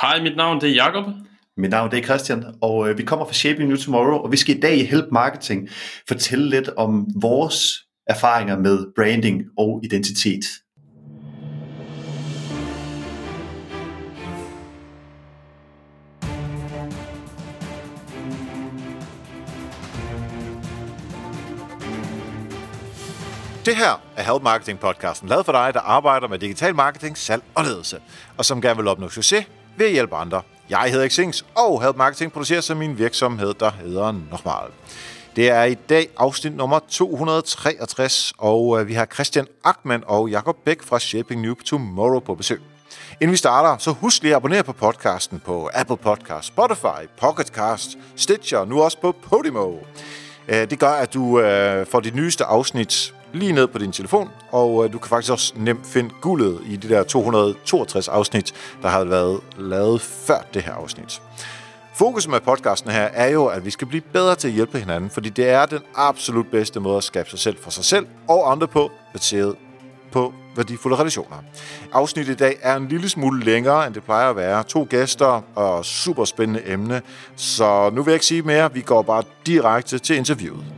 Hej, mit navn det er Jakob. Mit navn det er Christian, og øh, vi kommer fra Shaping New Tomorrow, og vi skal i dag i Help Marketing fortælle lidt om vores erfaringer med branding og identitet. Det her er Help Marketing podcasten, lavet for dig, der arbejder med digital marketing, salg og ledelse, og som gerne vil opnå succes ved at hjælpe andre. Jeg hedder Xings, og Help Marketing producerer som min virksomhed, der hedder Normal. Det er i dag afsnit nummer 263, og øh, vi har Christian Ackmann og Jakob Bæk fra Shaping New Tomorrow på besøg. Inden vi starter, så husk lige at abonnere på podcasten på Apple Podcast, Spotify, Pocketcast, Stitcher, nu også på Podimo. Øh, det gør, at du øh, får dit nyeste afsnit lige ned på din telefon, og øh, du kan faktisk også nemt finde guldet i de der 262 afsnit, der har været lavet før det her afsnit. Fokus med podcasten her er jo, at vi skal blive bedre til at hjælpe hinanden, fordi det er den absolut bedste måde at skabe sig selv for sig selv og andre på, baseret på værdifulde relationer. Afsnittet i dag er en lille smule længere, end det plejer at være. To gæster og super spændende emne. Så nu vil jeg ikke sige mere. Vi går bare direkte til interviewet.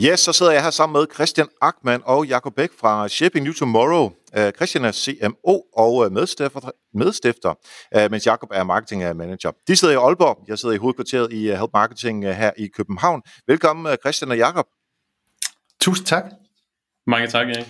Yes, så sidder jeg her sammen med Christian Ackmann og Jakob Bæk fra Shipping New Tomorrow. Uh, Christian er CMO og medstifter, medstifter uh, mens Jakob er marketing manager. De sidder i Aalborg, jeg sidder i hovedkvarteret i Help Marketing her i København. Velkommen Christian og Jakob. Tusind tak. Mange tak, Erik.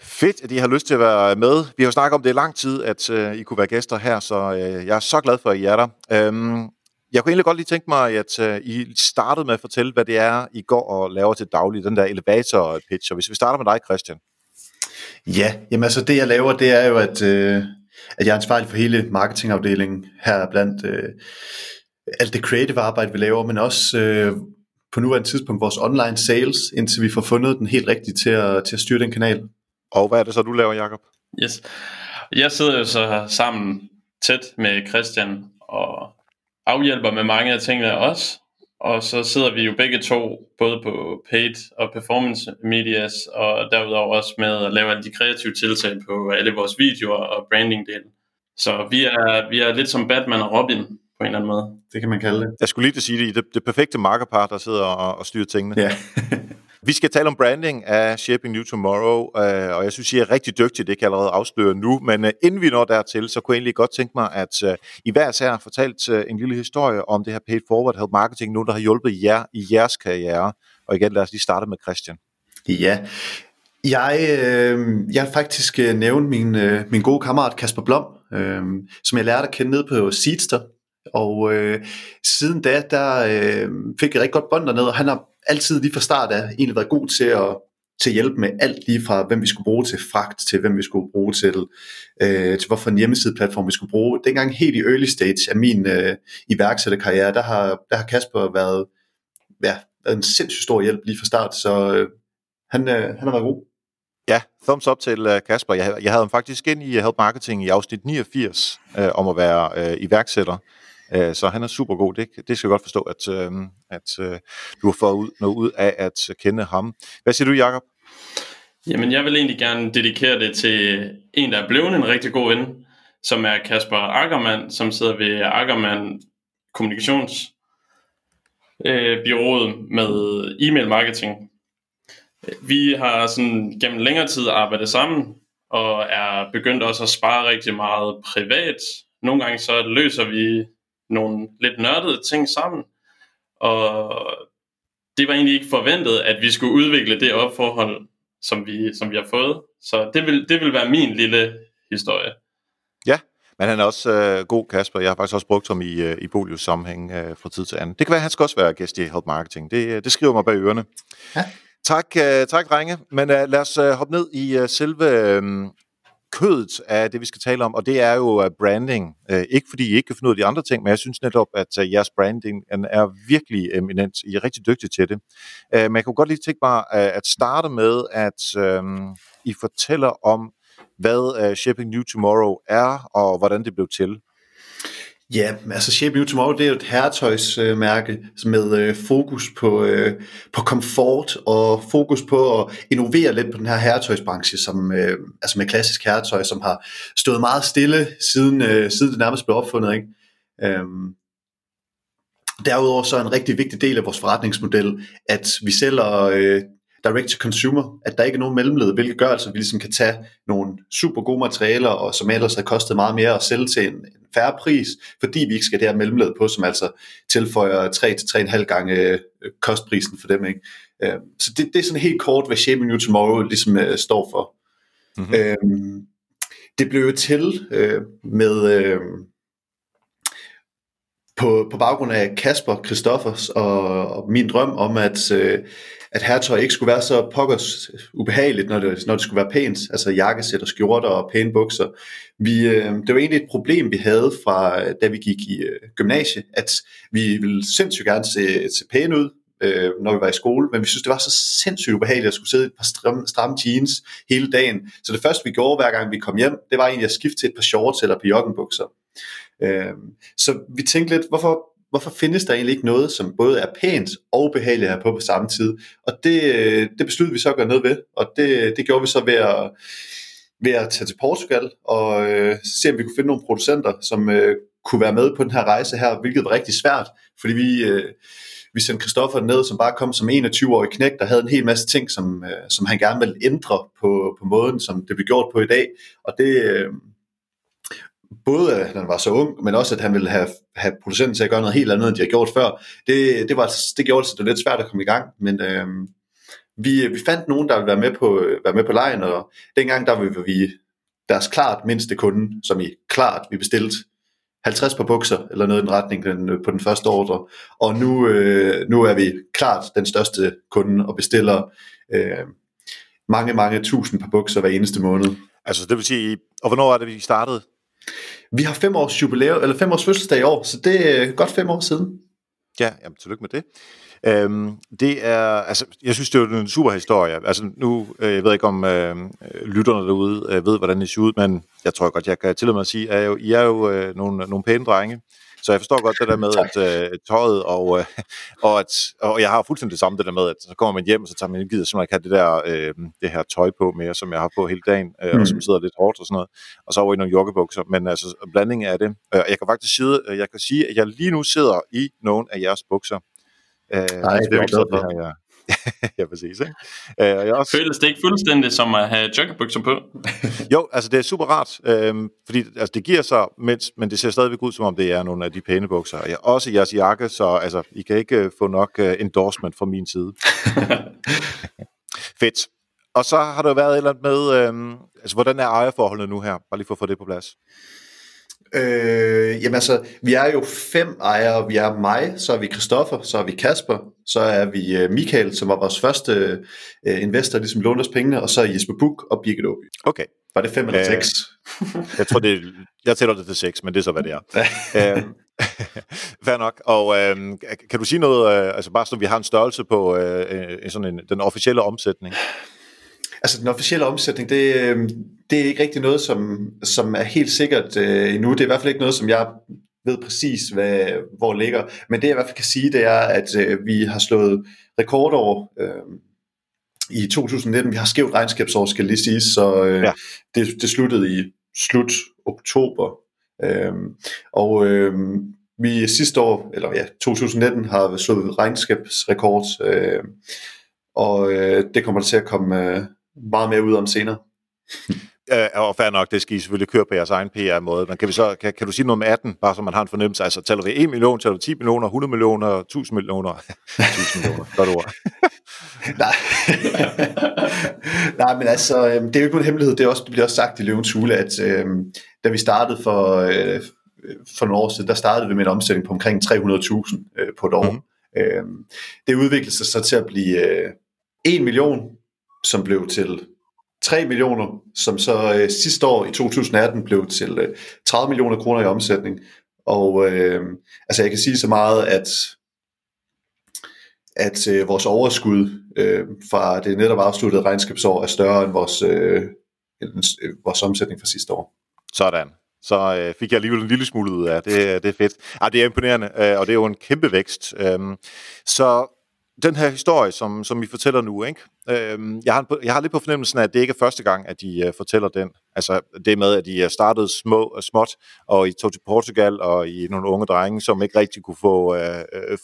Fedt, at I har lyst til at være med. Vi har jo snakket om det i lang tid, at I kunne være gæster her, så jeg er så glad for, at I er der. Um, jeg kunne egentlig godt lige tænke mig, at uh, I startede med at fortælle, hvad det er, I går og laver til daglig, den der elevator pitch. Og hvis vi starter med dig, Christian. Ja, jamen altså det jeg laver, det er jo, at, øh, at jeg er ansvarlig for hele marketingafdelingen her blandt øh, alt det creative arbejde, vi laver, men også øh, på nuværende tidspunkt vores online sales, indtil vi får fundet den helt rigtige til at, til at styre den kanal. Og hvad er det så, du laver, Jacob? Yes. Jeg sidder jo så sammen tæt med Christian og afhjælper med mange af tingene også. Og så sidder vi jo begge to, både på paid og performance medias, og derudover også med at lave alle de kreative tiltag på alle vores videoer og branding-delen. Så vi er, vi er lidt som Batman og Robin på en eller anden måde. Det kan man kalde det. Jeg skulle lige til sige det, det, det perfekte markerpar, der sidder og, og styrer tingene. Ja. Vi skal tale om branding af Shaping New Tomorrow, øh, og jeg synes, I er rigtig dygtige, det kan jeg allerede afsløre nu, men øh, inden vi når dertil, så kunne jeg egentlig godt tænke mig, at øh, I hver sær har fortalt øh, en lille historie om det her paid forward help marketing, nu der har hjulpet jer i jeres karriere. Og igen, lad os lige starte med Christian. Ja, jeg, øh, jeg har faktisk øh, nævnt min, øh, min gode kammerat Kasper Blom, øh, som jeg lærte at kende ned på Seedster, og øh, siden da, der øh, fik jeg rigtig godt bånd dernede, og han har altid lige fra start af egentlig været god til at, til hjælp hjælpe med alt lige fra, hvem vi skulle bruge til fragt, til hvem vi skulle bruge til, øh, til hvorfor en hjemmesideplatform vi skulle bruge. Dengang helt i early stage af min øh, iværksætterkarriere, der har, der har Kasper været, ja, været en sindssygt stor hjælp lige fra start, så øh, han, øh, han har været god. Ja, thumbs up til uh, Kasper. Jeg, jeg havde ham faktisk ind i Help Marketing i afsnit 89 øh, om at være øh, iværksætter. Øh, så han er super god. Det, det skal jeg godt forstå, at, øh, at øh, du har fået ud, noget ud af at øh, kende ham. Hvad siger du, Jakob? Jamen, jeg vil egentlig gerne dedikere det til en, der er blevet en rigtig god ven, som er Kasper Ackermann, som sidder ved Ackermann Kommunikations øh, byrådet med e-mail marketing. Vi har sådan gennem længere tid arbejdet sammen, og er begyndt også at spare rigtig meget privat. Nogle gange så løser vi nogle lidt nørdede ting sammen. Og det var egentlig ikke forventet, at vi skulle udvikle det opforhold, som vi, som vi har fået. Så det vil, det vil være min lille historie. Ja, men han er også øh, god, Kasper. Jeg har faktisk også brugt ham i, øh, i Bolius sammenhæng øh, fra tid til anden. Det kan være, at han skal også være gæst i Help Marketing. Det, øh, det skriver mig bag ørerne. Ja. Tak, øh, tak drenge. Men øh, lad os øh, hoppe ned i øh, selve øh, kødet af det, vi skal tale om, og det er jo øh, branding. Øh, ikke fordi I ikke kan finde ud af de andre ting, men jeg synes netop, at øh, jeres branding er virkelig eminent. I er rigtig dygtige til det. Men jeg kunne godt lige tænke mig at starte med, at I fortæller om, hvad Shaping Shipping New Tomorrow er, og hvordan det blev til. Ja, altså Shape New Tomorrow, det er jo et herretøjsmærke med øh, fokus på, øh, på komfort og fokus på at innovere lidt på den her herretøjsbranche, som, øh, altså med klassisk herretøj, som har stået meget stille siden, øh, siden det nærmest blev opfundet. Ikke? Øhm, derudover så er en rigtig vigtig del af vores forretningsmodel, at vi sælger øh, direct to consumer, at der ikke er nogen mellemled, hvilket gør altså, at vi ligesom kan tage nogle super gode materialer, og som ellers havde kostet meget mere at sælge til en, en færre pris, fordi vi ikke skal det her mellemled på, som altså tilføjer 3-3,5 gange øh, kostprisen for dem. Ikke? Øh, så det, det er sådan helt kort, hvad Shaping New Tomorrow ligesom øh, står for. Mm-hmm. Øh, det blev jo til øh, med... Øh, på, på baggrund af Kasper, Christoffers og, og min drøm om, at, øh, at hertøj ikke skulle være så pokkers ubehageligt, når det, når det skulle være pænt, altså jakkesæt og skjorter og pæne bukser. Vi, øh, det var egentlig et problem, vi havde fra, da vi gik i øh, gymnasie, at vi ville sindssygt gerne se, se pæne ud, øh, når vi var i skole, men vi synes, det var så sindssygt ubehageligt at skulle sidde i et par stramme, stramme jeans hele dagen. Så det første, vi gjorde, hver gang vi kom hjem, det var egentlig at skifte til et par shorts eller par joggenbukser. Øh, så vi tænkte lidt, hvorfor, hvorfor findes der egentlig ikke noget, som både er pænt og behageligt her på på samme tid? Og det, øh, det besluttede vi så at gøre noget ved, og det, det gjorde vi så ved at, ved at tage til Portugal og øh, se, om vi kunne finde nogle producenter, som øh, kunne være med på den her rejse her, hvilket var rigtig svært, fordi vi, øh, vi sendte Christoffer ned, som bare kom som 21-årig knæk, der havde en hel masse ting, som, øh, som han gerne ville ændre på, på måden, som det blev gjort på i dag, og det... Øh, både at han var så ung, men også at han ville have, have producenten til at gøre noget helt andet, end de har gjort før. Det, det, var, det gjorde det, lidt svært at komme i gang, men øh, vi, vi fandt nogen, der ville være med på, være med på lejen, og dengang der var vi deres klart mindste kunde, som i klart, vi bestilte 50 på bukser, eller noget i den retning den, på den første ordre, og nu, øh, nu er vi klart den største kunde, og bestiller øh, mange, mange tusind par bukser hver eneste måned. Altså det vil sige, og hvornår er det, vi startede? Vi har fem års jubilæum, eller fem års fødselsdag i år, så det er godt fem år siden. Ja, jamen, tillykke med det. Øhm, det er, altså, jeg synes, det er en super historie. Altså, nu, øh, jeg ved ikke, om øh, lytterne derude øh, ved, hvordan det ser ud, men jeg tror godt, jeg kan tillade mig at sige, at I er jo øh, nogle, nogle pæne drenge. Så jeg forstår godt det der med, at øh, tøjet, og, øh, og, at, og jeg har fuldstændig det samme det der med, at så kommer man hjem, og så tager man gider simpelthen ikke have det der øh, det her tøj på mere, som jeg har på hele dagen, øh, mm. og som sidder lidt hårdt og sådan noget, og så over i nogle joggebukser, men altså blanding af det. Øh, jeg kan faktisk sige, jeg kan sige, at jeg lige nu sidder i nogle af jeres bukser. Øh, Nej, det er jeg glad for. Jeg, ja, præcis. Ikke? Øh, jeg også... Føles det ikke fuldstændig som at have joggebukser på? jo, altså det er super rart, øh, fordi altså, det giver sig, mens, men det ser stadigvæk ud, som om det er nogle af de pæne bukser. Jeg, også jeres jakke, så altså, I kan ikke uh, få nok uh, endorsement fra min side. Fedt. Og så har der været et eller andet med, øh, altså hvordan er ejerforholdet nu her? Bare lige for at få det på plads. Øh, jamen altså, vi er jo fem ejere. Vi er mig, så er vi Christoffer, så er vi Kasper, så er vi uh, Michael, som var vores første uh, investor, ligesom lånte os pengene, og så er Jesper Buk og Birgit Åby. Okay. Var det fem eller øh, seks? jeg tror, det jeg tæller det til seks, men det er så, hvad det er. øh, fair nok. Og øh, kan du sige noget, øh, altså bare så vi har en størrelse på øh, sådan en, den officielle omsætning? Altså den officielle omsætning, det, øh, det er ikke rigtig noget, som, som er helt sikkert øh, endnu. Det er i hvert fald ikke noget, som jeg ved præcis, hvad, hvor ligger. Men det jeg i hvert fald kan sige, det er, at øh, vi har slået rekordår øh, i 2019. Vi har skævt regnskabsår, skal lige sige, så øh, ja. det, det sluttede i slut oktober. Øh, og øh, vi sidste år, eller ja, 2019, har slået regnskabsrekord, øh, og øh, det kommer til at komme øh, meget mere ud om senere. Øh, og fair nok, det skal I selvfølgelig køre på jeres egen PR-måde. Men kan, vi så, kan, kan du sige noget med 18, bare så man har en fornemmelse? Altså, tæller vi 1 million, tæller vi 10 millioner, 100 millioner, 1000 millioner? 1000 millioner, godt ord. Nej. Nej, men altså, øh, det er jo ikke nogen hemmelighed. Det, er også, det bliver også sagt i Løvens Hule, at øh, da vi startede for, øh, for nogle år siden, der startede vi med en omsætning på omkring 300.000 øh, på et år. Mm-hmm. Øh, det udviklede sig så til at blive øh, 1 million, som blev til 3 millioner, som så øh, sidste år i 2018 blev til øh, 30 millioner kroner i omsætning. Og øh, altså jeg kan sige så meget, at at øh, vores overskud øh, fra det netop afsluttede regnskabsår er større end vores, øh, end, øh, vores omsætning fra sidste år. Sådan. så øh, fik jeg alligevel en lille smule ud af det. Det er fedt. Ah, det er imponerende, øh, og det er jo en kæmpe vækst. Øh, så den her historie, som, som I fortæller nu, ikke? Øhm, jeg, har, jeg har lidt på fornemmelsen af, at det ikke er første gang, at de uh, øh, fortæller den. Altså det med, at de startede små, og småt, og I tog til Portugal, og I nogle unge drenge, som ikke rigtig kunne få uh,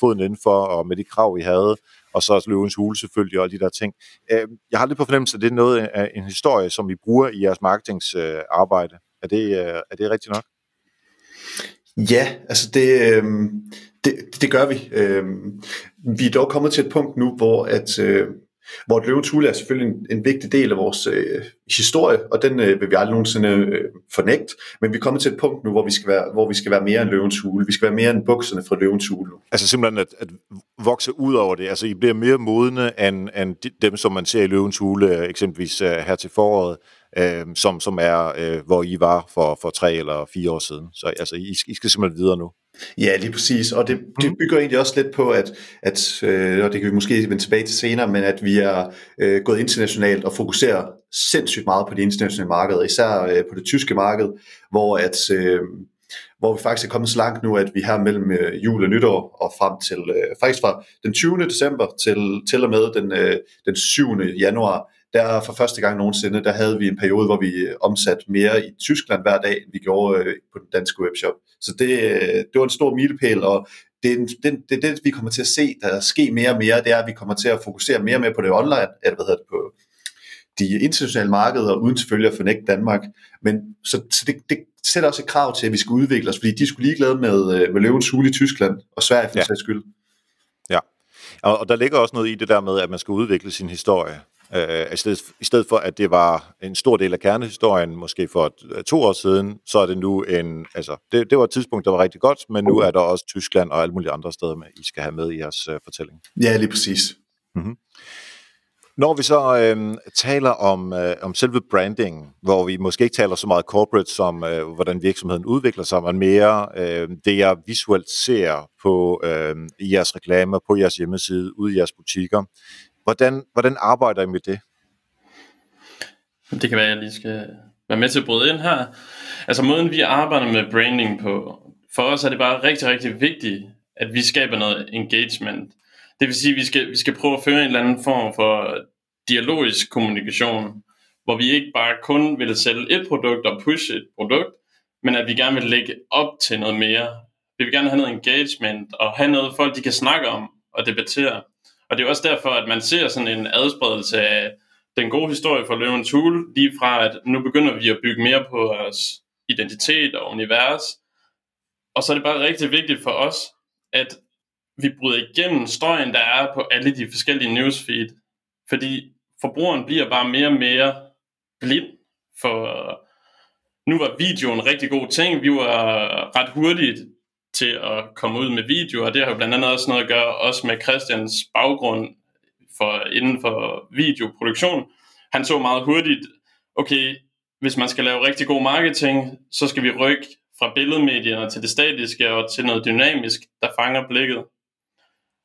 foden indenfor, og med de krav, I havde, og så løvens hule selvfølgelig, og de der ting. Uh, jeg har lidt på fornemmelsen, at det er noget af en historie, som I bruger i jeres marketingsarbejde. Uh, er, det, uh, er det rigtigt nok? Ja, altså det, øh, det, det gør vi. Øh, vi er dog kommet til et punkt nu, hvor at øh, hvor løvens hule er selvfølgelig en, en vigtig del af vores øh, historie, og den øh, vil vi aldrig nogensinde øh, fornægte, men vi er kommet til et punkt nu, hvor vi skal være, hvor vi skal være mere end løvens hule. Vi skal være mere end bukserne fra løvens hule. Altså simpelthen at, at vokse ud over det. Altså I bliver mere modne end, end dem, som man ser i løvens hule, øh, eksempelvis uh, her til foråret, øh, som, som er, øh, hvor I var for, for tre eller fire år siden. Så altså, I, I skal simpelthen videre nu. Ja, lige præcis. Og det, det mhm. bygger egentlig også lidt på, at, at øh, og det kan vi måske vende tilbage til senere, men at vi er øh, gået internationalt og fokuserer sindssygt meget på de internationale markeder, især øh, på det tyske marked, hvor at øh, hvor vi faktisk er kommet så langt nu, at vi her mellem øh, jul og nytår og frem til, øh, faktisk fra den 20. december til, til og med den, øh, den 7. januar, der for første gang nogensinde, der havde vi en periode, hvor vi omsatte mere i Tyskland hver dag, end vi gjorde øh, på den danske webshop. Så det, øh, det var en stor milepæl, og det er, det, det, det, vi kommer til at se, der ske mere og mere, det er, at vi kommer til at fokusere mere og mere på det online, eller hvad hedder det, på de internationale markeder, uden selvfølgelig at fornægte Danmark. Men så, så det, det sætter også et krav til, at vi skal udvikle os, fordi de skulle ligeglade med, øh, med løvens hule i Tyskland og Sverige for ja. sags skyld. Ja, og, og der ligger også noget i det der med, at man skal udvikle sin historie. Øh, i, stedet, I stedet for, at det var en stor del af kernehistorien, måske for øh, to år siden, så er det nu en... Altså, det, det var et tidspunkt, der var rigtig godt, men nu er der også Tyskland og alle mulige andre steder, med, I skal have med i jeres uh, fortælling. Ja, lige præcis. Mm-hmm. Når vi så øh, taler om, øh, om selve branding, hvor vi måske ikke taler så meget corporate som, øh, hvordan virksomheden udvikler sig, men mere øh, det, jeg visuelt ser på øh, i jeres reklamer, på jeres hjemmeside, ude i jeres butikker. Hvordan, hvordan arbejder I med det? Det kan være, at jeg lige skal være med til at bryde ind her. Altså måden vi arbejder med branding på, for os er det bare rigtig, rigtig vigtigt, at vi skaber noget engagement. Det vil sige, at vi skal, vi skal prøve at føre en eller anden form for dialogisk kommunikation, hvor vi ikke bare kun vil sælge et produkt og pushe et produkt, men at vi gerne vil lægge op til noget mere. Vi vil gerne have noget engagement og have noget folk, de kan snakke om og debattere. Og det er også derfor, at man ser sådan en adspredelse af den gode historie for Løvens Hule, lige fra at nu begynder vi at bygge mere på vores identitet og univers. Og så er det bare rigtig vigtigt for os, at vi bryder igennem støjen, der er på alle de forskellige newsfeed. Fordi forbrugeren bliver bare mere og mere blind for... Nu var video en rigtig god ting. Vi var ret hurtigt til at komme ud med video, og det har jo blandt andet også noget at gøre også med Christians baggrund for, inden for videoproduktion. Han så meget hurtigt, okay, hvis man skal lave rigtig god marketing, så skal vi rykke fra billedmedierne til det statiske og til noget dynamisk, der fanger blikket.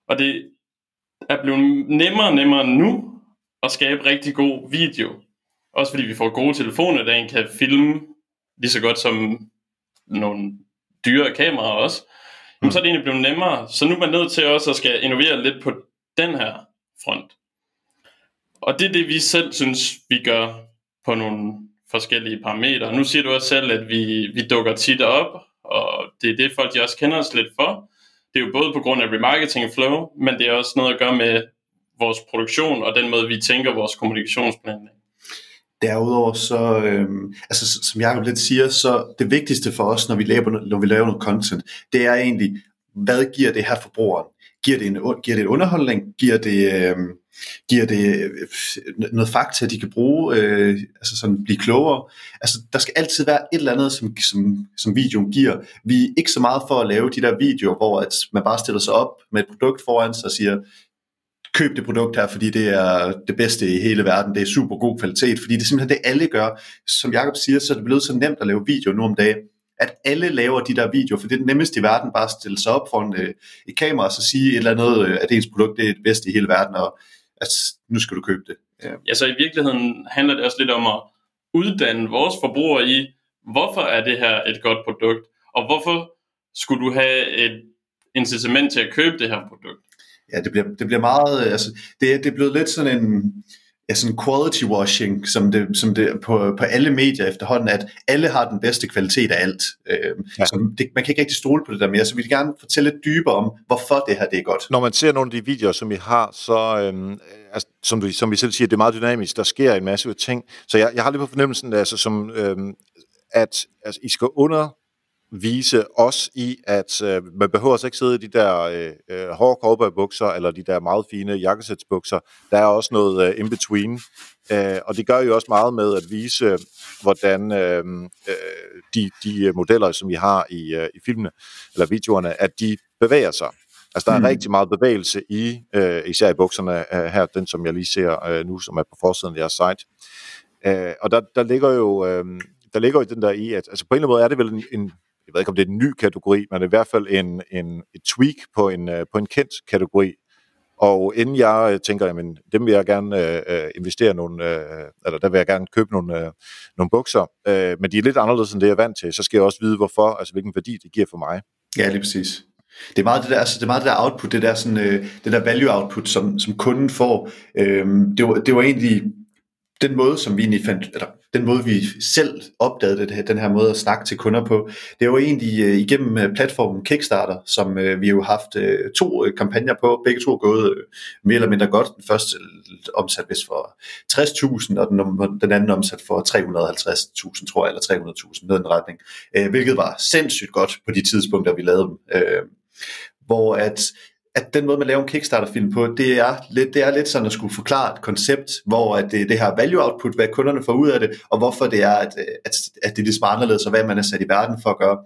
Og det er blevet nemmere og nemmere nu at skabe rigtig god video. Også fordi vi får gode telefoner, der en kan filme lige så godt som nogle dyre kameraer også, jamen, så er det egentlig blevet nemmere. Så nu er man nødt til også at skal innovere lidt på den her front. Og det er det, vi selv synes, vi gør på nogle forskellige parametre. Nu siger du også selv, at vi, vi dukker tit op, og det er det, folk de også kender os lidt for. Det er jo både på grund af remarketing flow, men det er også noget at gøre med vores produktion og den måde, vi tænker vores kommunikationsplanlægning. Derudover så, øh, altså som Jacob lidt siger, så det vigtigste for os, når vi laver, når vi laver noget content, det er egentlig, hvad giver det her forbrugeren? Giver det, en, giver det en underholdning? Giver det, øh, giver det øh, noget fakta, de kan bruge, øh, altså sådan blive klogere? Altså der skal altid være et eller andet, som, som, som videoen giver. Vi er ikke så meget for at lave de der videoer, hvor at man bare stiller sig op med et produkt foran sig og siger, køb det produkt her, fordi det er det bedste i hele verden, det er super god kvalitet, fordi det er simpelthen det, alle gør. Som Jakob siger, så er det blevet så nemt at lave video nu om dagen, at alle laver de der videoer, for det er det nemmeste i verden bare at stille sig op foran øh, et kamera og så sige et eller andet, øh, at ens produkt det er det bedste i hele verden, og at nu skal du købe det. Ja. ja, så i virkeligheden handler det også lidt om at uddanne vores forbrugere i, hvorfor er det her et godt produkt, og hvorfor skulle du have et incitament til at købe det her produkt? Ja, det bliver, det bliver meget, altså, det, det er blevet lidt sådan en, ja, sådan quality washing, som det, som det på, på alle medier efterhånden, at alle har den bedste kvalitet af alt. Øh, ja. så det, man kan ikke rigtig stole på det der mere, så vi vil gerne fortælle lidt dybere om, hvorfor det her det er godt. Når man ser nogle af de videoer, som vi har, så, øhm, altså, som, vi, som vi selv siger, det er meget dynamisk, der sker en masse ting. Så jeg, jeg har lidt på fornemmelsen, altså, som, øhm, at altså, I skal under vise os i, at øh, man behøver altså ikke sidde i de der øh, øh hårde cowboy-bukser, eller de der meget fine jakkesætsbukser. Der er også noget øh, in-between, øh, og det gør jo også meget med at vise, hvordan øh, øh, de, de modeller, som vi har i, øh, i filmene, eller videoerne, at de bevæger sig. Altså, der er mm. rigtig meget bevægelse i, øh, især i bukserne øh, her, den som jeg lige ser øh, nu, som er på forsiden af jeres site. Øh, og der, der ligger jo... Øh, der ligger jo den der i, at altså på en eller anden måde er det vel en, en jeg ved ikke om det er en ny kategori, men det er i hvert fald en, en, et tweak på en, øh, på en kendt kategori. Og inden jeg øh, tænker, jamen, dem vil jeg gerne øh, øh, investere nogle, øh, eller der vil jeg gerne købe nogle, øh, nogle bukser, øh, men de er lidt anderledes end det, jeg er vant til, så skal jeg også vide, hvorfor, altså hvilken værdi det giver for mig. Ja, lige præcis. Det er meget det der, altså det er meget det der output, det der, sådan, øh, det der value output, som, som kunden får. Øh, det, var, det var egentlig den måde, som vi fandt, eller den måde, vi selv opdagede det, den her måde at snakke til kunder på, det var egentlig øh, igennem øh, platformen Kickstarter, som uh, vi jo har haft to kampagner på. Begge to er gået mere eller mindre godt. Den første omsat vist for 60.000, og den, den anden omsat for 350.000, tror jeg, eller 300.000, noget den retning. Hvilket var sindssygt godt på de tidspunkter, vi lavede dem. Hvor at at den måde, man laver en Kickstarter-film på, det er lidt, det er lidt sådan at skulle forklare et koncept, hvor at det, det her value output, hvad kunderne får ud af det, og hvorfor det er, at, at, at det er ligesom anderledes, og hvad man er sat i verden for at gøre.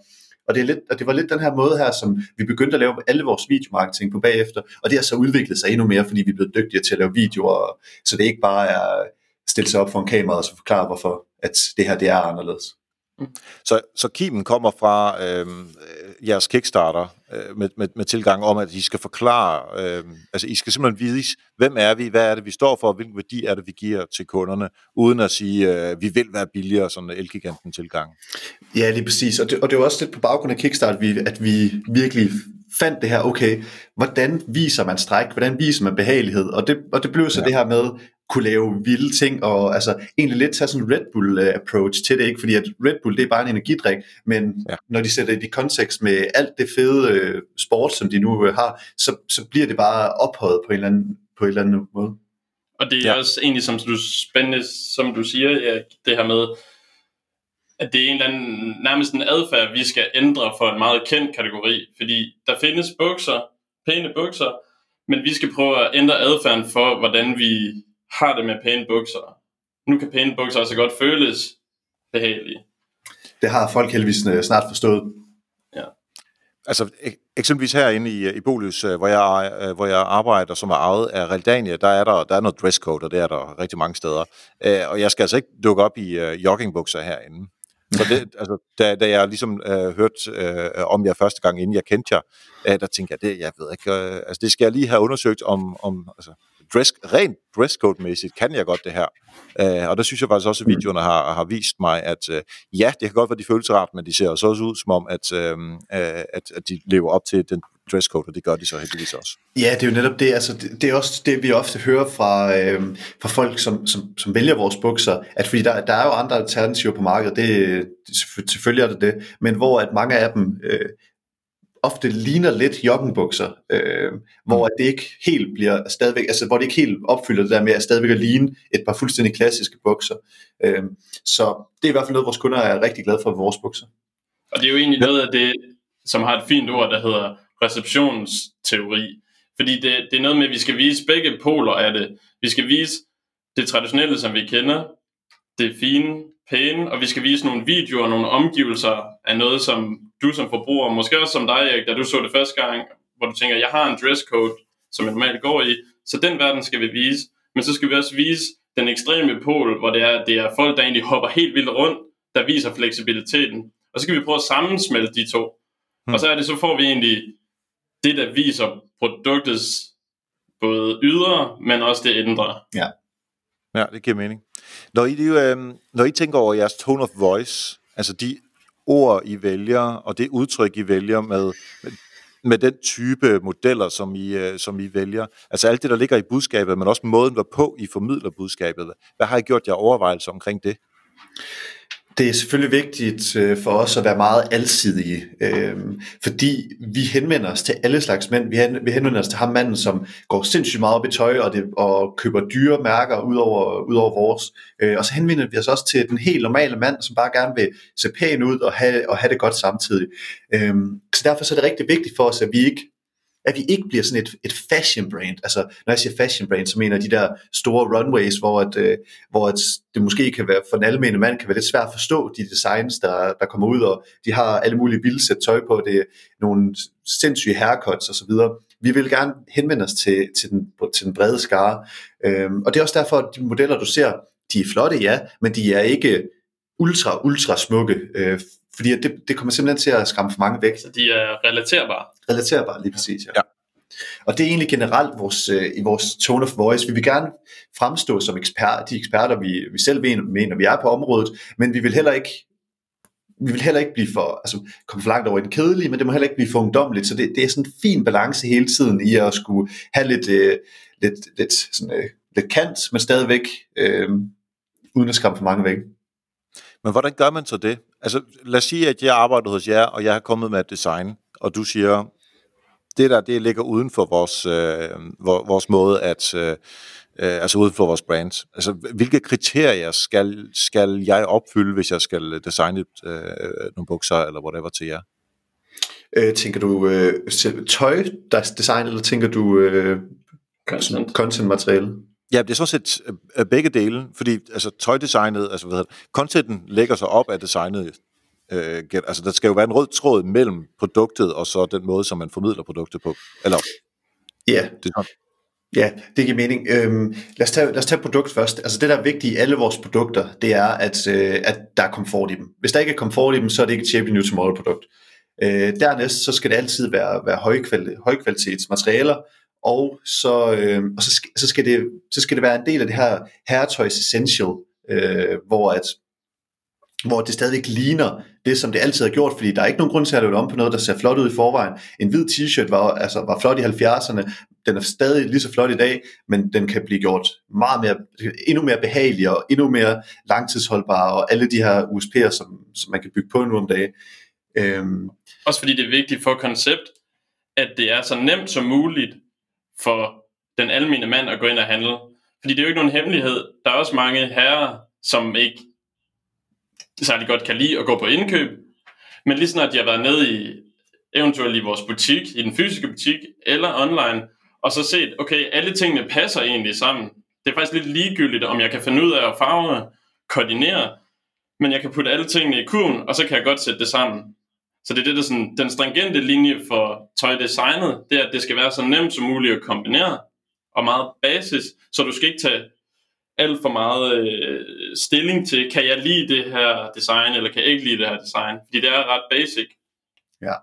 Og det, er lidt, og det var lidt den her måde her, som vi begyndte at lave alle vores videomarketing på bagefter, og det har så udviklet sig endnu mere, fordi vi er blevet dygtigere til at lave videoer, så det ikke bare er stille sig op for en kamera og så forklare, hvorfor at det her det er anderledes. Så, så kimen kommer fra øh, jeres Kickstarter øh, med, med, med tilgang om, at I skal forklare, øh, altså I skal simpelthen vise, hvem er vi, hvad er det, vi står for, hvilken værdi er det, vi giver til kunderne, uden at sige, øh, vi vil være billigere, sådan en elgiganten tilgang. Ja, lige præcis, og det, og det var også lidt på baggrund af Kickstarter, at vi, at vi virkelig fandt det her, okay, hvordan viser man stræk, hvordan viser man behagelighed, og det, og det blev så ja. det her med, kunne lave vilde ting, og altså egentlig lidt tage sådan en Red Bull uh, approach til det, ikke? fordi at Red Bull det er bare en energidrik, men ja. når de sætter det i kontekst med alt det fede uh, sport, som de nu uh, har, så, så bliver det bare ophøjet på en eller anden, på en eller anden måde. Og det er ja. også egentlig, som du spændende, som du siger, ja, det her med, at det er en eller anden, nærmest en adfærd, vi skal ændre for en meget kendt kategori, fordi der findes bukser, pæne bukser, men vi skal prøve at ændre adfærden for, hvordan vi har det med pæne bukser. Nu kan pæne bukser altså godt føles behagelige. Det har folk heldigvis øh, snart forstået. Ja. Altså eksempelvis herinde i, i Bolius, øh, hvor jeg, øh, hvor jeg arbejder, som er ejet af Realdania, der er der, der er noget dresscode, og det er der rigtig mange steder. Og jeg skal altså ikke dukke op i uh, joggingbukser herinde. Så det, altså, da, da jeg ligesom uh, hørte uh, om jer første gang, inden jeg kendte jer, uh, der tænkte jeg, det, jeg ved ikke, uh, altså det skal jeg lige have undersøgt om, om altså, dress, rent dresscode-mæssigt kan jeg godt det her. Uh, og der synes jeg faktisk også, at mm. videoerne har, har vist mig, at uh, ja, det kan godt være, de føles rart, men de ser også ud som om, at, uh, at, at de lever op til den dresscode, og det gør de så heldigvis også. Ja, det er jo netop det. Altså, det, det er også det, vi ofte hører fra, øh, fra folk, som, som, som vælger vores bukser, at fordi der, der er jo andre alternativer på markedet, det, det, selvfølgelig er det det, men hvor at mange af dem øh, ofte ligner lidt joggenbukser, øh, hvor mm. det ikke helt bliver stadigvæk, altså hvor det ikke helt opfylder det der med at stadigvæk at ligne et par fuldstændig klassiske bukser. Øh, så det er i hvert fald noget, vores kunder er rigtig glade for vores bukser. Og det er jo egentlig noget af det, som har et fint ord, der hedder receptionsteori. Fordi det, det er noget med, at vi skal vise begge poler af det. Vi skal vise det traditionelle, som vi kender, det fine, pæne, og vi skal vise nogle videoer, nogle omgivelser af noget, som du som forbruger, måske også som dig, Erik, da du så det første gang, hvor du tænker, jeg har en dresscode, som jeg normalt går i, så den verden skal vi vise. Men så skal vi også vise den ekstreme pol, hvor det er, det er folk, der egentlig hopper helt vildt rundt, der viser fleksibiliteten. Og så skal vi prøve at sammensmelte de to. Hmm. Og så er det, så får vi egentlig det, der viser produktets både ydre, men også det indre. Ja. Ja, det giver mening. Når I, øh, når I tænker over jeres tone of voice, Altså de ord, I vælger, og det udtryk, I vælger med, med, med den type modeller, som I, øh, som I vælger. Altså alt det, der ligger i budskabet, men også måden, hvorpå I formidler budskabet. Hvad har I gjort jer overvejelser omkring det? Det er selvfølgelig vigtigt øh, for os at være meget alsidige, øh, fordi vi henvender os til alle slags mænd. Vi, vi henvender os til ham manden, som går sindssygt meget op i tøj og, det, og køber dyre mærker ud over, ud over vores. Øh, og så henvender vi os også til den helt normale mand, som bare gerne vil se pæn ud og have, og have det godt samtidig. Øh, så derfor så er det rigtig vigtigt for os, at vi ikke at vi ikke bliver sådan et, et fashion brand. Altså, når jeg siger fashion brand, så mener jeg de der store runways, hvor, at, øh, hvor at det måske kan være, for den almindelige mand kan være lidt svært at forstå de designs, der, der kommer ud, og de har alle mulige vilde sæt tøj på, det er nogle sindssyge haircuts og så videre. Vi vil gerne henvende os til, til, den, til den brede skare, øhm, og det er også derfor, at de modeller, du ser, de er flotte, ja, men de er ikke ultra, ultra smukke, øh, fordi det, det kommer simpelthen til at skræmme for mange væk. Så de er relaterbare. Relaterbare, lige præcis, ja. ja. Og det er egentlig generelt vores, øh, i vores tone of voice. Vi vil gerne fremstå som ekspert, de eksperter, vi, vi selv mener, vi er på området, men vi vil heller ikke vi vil heller ikke blive for, altså komme for langt over i den kedelige, men det må heller ikke blive for ungdomligt, så det, det er sådan en fin balance hele tiden i at skulle have lidt, øh, lidt, lidt, sådan, øh, lidt kant, men stadigvæk øh, uden at skræmme for mange væk. Men hvordan gør man så det? Altså, lad os sige, at jeg arbejder hos jer, og jeg har kommet med et design, og du siger, det der, det ligger uden for vores, øh, vores måde at, øh, øh, altså uden for vores brand. Altså, hvilke kriterier skal, skal jeg opfylde, hvis jeg skal designe et, øh, nogle bukser, eller whatever til jer? Øh, tænker du øh, tøj, der er design, eller tænker du øh, content. content materiale? Ja, det er sådan set øh, begge dele, fordi altså, tøjdesignet, altså hvad hedder, contenten lægger sig op af designet. Øh, altså der skal jo være en rød tråd mellem produktet og så den måde, som man formidler produktet på. Eller, ja. Det Ja, det giver mening. Øhm, lad, os tage, lad os tage produkt først. Altså det, der er vigtigt i alle vores produkter, det er, at, øh, at der er komfort i dem. Hvis der ikke er komfort i dem, så er det ikke et Shape New Tomorrow produkt. Øh, dernæst, så skal det altid være, være højkvalitets materialer, og så, øh, og så, så, skal det, så skal det være en del af det her herretøjs essential, øh, hvor at hvor det stadigvæk ligner det, som det altid har gjort, fordi der er ikke nogen grund til at lave om på noget, der ser flot ud i forvejen. En hvid t-shirt var, altså, var flot i 70'erne, den er stadig lige så flot i dag, men den kan blive gjort meget mere, endnu mere behagelig og endnu mere langtidsholdbar, og alle de her USP'er, som, som man kan bygge på nu om dagen. Øhm. Også fordi det er vigtigt for koncept, at det er så nemt som muligt for den almindelige mand at gå ind og handle. Fordi det er jo ikke nogen hemmelighed. Der er også mange herrer, som ikke særlig godt kan lide at gå på indkøb. Men lige snart de har været nede i eventuelt i vores butik, i den fysiske butik eller online, og så set, okay, alle tingene passer egentlig sammen. Det er faktisk lidt ligegyldigt, om jeg kan finde ud af at farve, koordinere, men jeg kan putte alle tingene i kurven, og så kan jeg godt sætte det sammen. Så det er det, der sådan, den stringente linje for tøjdesignet, det er, at det skal være så nemt som muligt at kombinere, og meget basis, så du skal ikke tage alt for meget øh, stilling til, kan jeg lide det her design, eller kan jeg ikke lide det her design, fordi det er ret basic. Ja.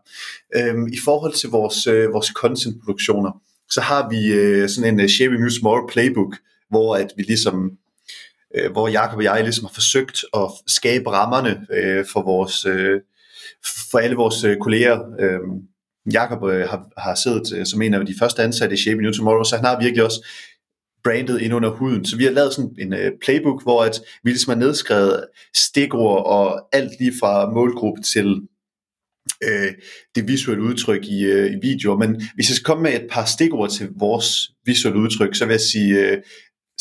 Øhm, I forhold til vores, øh, vores content-produktioner, så har vi øh, sådan en uh, Shaping New Small playbook, hvor at vi ligesom øh, hvor Jakob og jeg ligesom har forsøgt at skabe rammerne øh, for vores øh, for alle vores øh, kolleger. Øh, Jakob øh, har, har siddet øh, som en af de første ansatte i Shape New Tomorrow, så han har virkelig også brandet ind under huden. Så vi har lavet sådan en øh, playbook, hvor at vi ligesom har nedskrevet stikord og alt lige fra målgruppe til øh, det visuelle udtryk i, øh, i videoer. Men hvis jeg skal komme med et par stikord til vores visuelle udtryk, så vil jeg sige øh,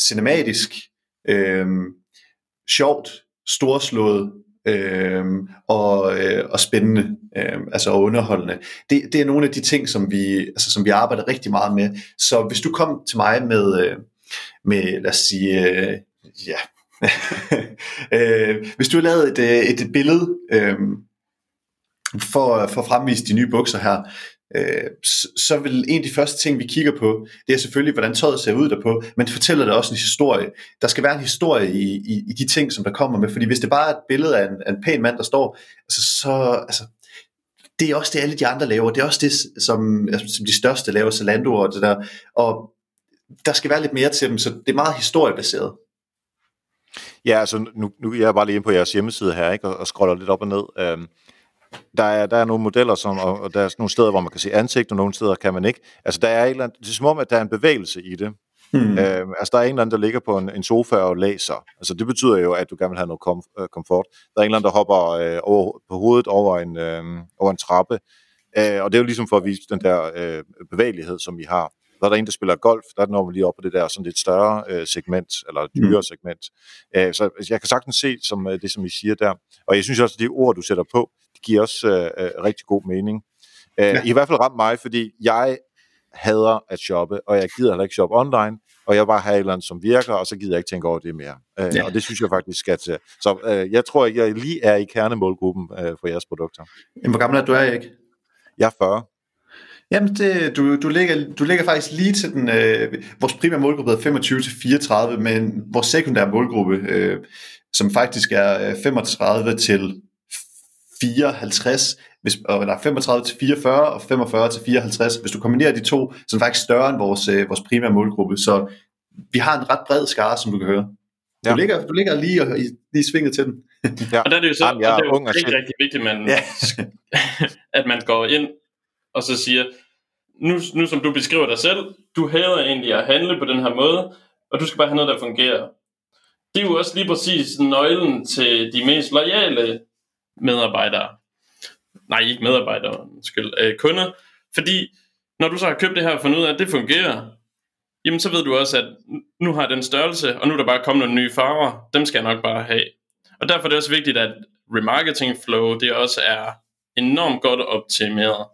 cinematisk, øh, sjovt, storslået, øh, og, øh, og spændende, øh, altså underholdende. Det, det er nogle af de ting, som vi, altså, som vi arbejder rigtig meget med. Så hvis du kom til mig med, øh, med lad os sige, øh, ja, øh, hvis du har lavet et, øh, et billede øh, for, for at fremvise de nye bukser her, øh, så vil en af de første ting, vi kigger på, det er selvfølgelig, hvordan tøjet ser ud derpå, men det fortæller det også en historie. Der skal være en historie i, i, i de ting, som der kommer med, fordi hvis det bare er et billede af en, af en pæn mand, der står, altså, så, altså, det er også det, alle de andre laver. Det er også det, som, altså, som de største laver, Zalando og det der. Og der skal være lidt mere til dem, så det er meget historiebaseret. Ja, altså nu, nu jeg er jeg bare lige inde på jeres hjemmeside her, ikke, og, og scroller lidt op og ned. Øhm, der er, der er nogle modeller, som, og, der er nogle steder, hvor man kan se ansigt, og nogle steder kan man ikke. Altså der er et eller andet, det er som om, at der er en bevægelse i det. Hmm. Øhm, altså der er en eller anden, der ligger på en, en sofa og læser. Altså det betyder jo, at du gerne vil have noget kom, øh, komfort. Der er en eller anden, der hopper øh, over, på hovedet over en, øh, over en trappe. Øh, og det er jo ligesom for at vise den der øh, bevægelighed, som vi har. Der er der en, der spiller golf, der når man lige op på det der sådan lidt større øh, segment, eller dyre mm. segment. Øh, så jeg kan sagtens se som, øh, det, som I siger der. Og jeg synes også, at de ord, du sætter på, det giver også øh, øh, rigtig god mening. Øh, ja. I, hvert fald ramt mig, fordi jeg hader at shoppe, og jeg gider heller ikke shoppe online, og jeg bare have et eller andet, som virker, og så gider jeg ikke tænke over det mere. Øh, ja. Og det synes jeg faktisk skal til. Så øh, jeg tror, jeg lige er i kernemålgruppen øh, for jeres produkter. Jamen, hvor gammel er du, er, ikke? Jeg er 40. Jamen, det, du, du, ligger, du ligger faktisk lige til den, øh, vores primære målgruppe er 25-34, men vores sekundære målgruppe, øh, som faktisk er 35 øh, til 54, hvis, eller 35 til 44 og 45 til 54. Hvis du kombinerer de to, så er det faktisk større end vores, øh, vores primære målgruppe. Så vi har en ret bred skare, som du kan høre. Ja. Du, ligger, du ligger lige, og, lige svinget til den. ja. Og der er det jo så Jamen, jeg er, det er jo rigtig, rigtig vigtigt, man, ja. at man går ind og så siger, nu, nu som du beskriver dig selv, du hader egentlig at handle på den her måde, og du skal bare have noget, der fungerer. Det er jo også lige præcis nøglen til de mest lojale medarbejdere. Nej, ikke medarbejdere, undskyld, øh, kunder. Fordi når du så har købt det her og fundet ud af, at det fungerer, jamen så ved du også, at nu har den størrelse, og nu er der bare kommet nogle nye farver. Dem skal jeg nok bare have. Og derfor er det også vigtigt, at remarketing flow, det også er enormt godt optimeret.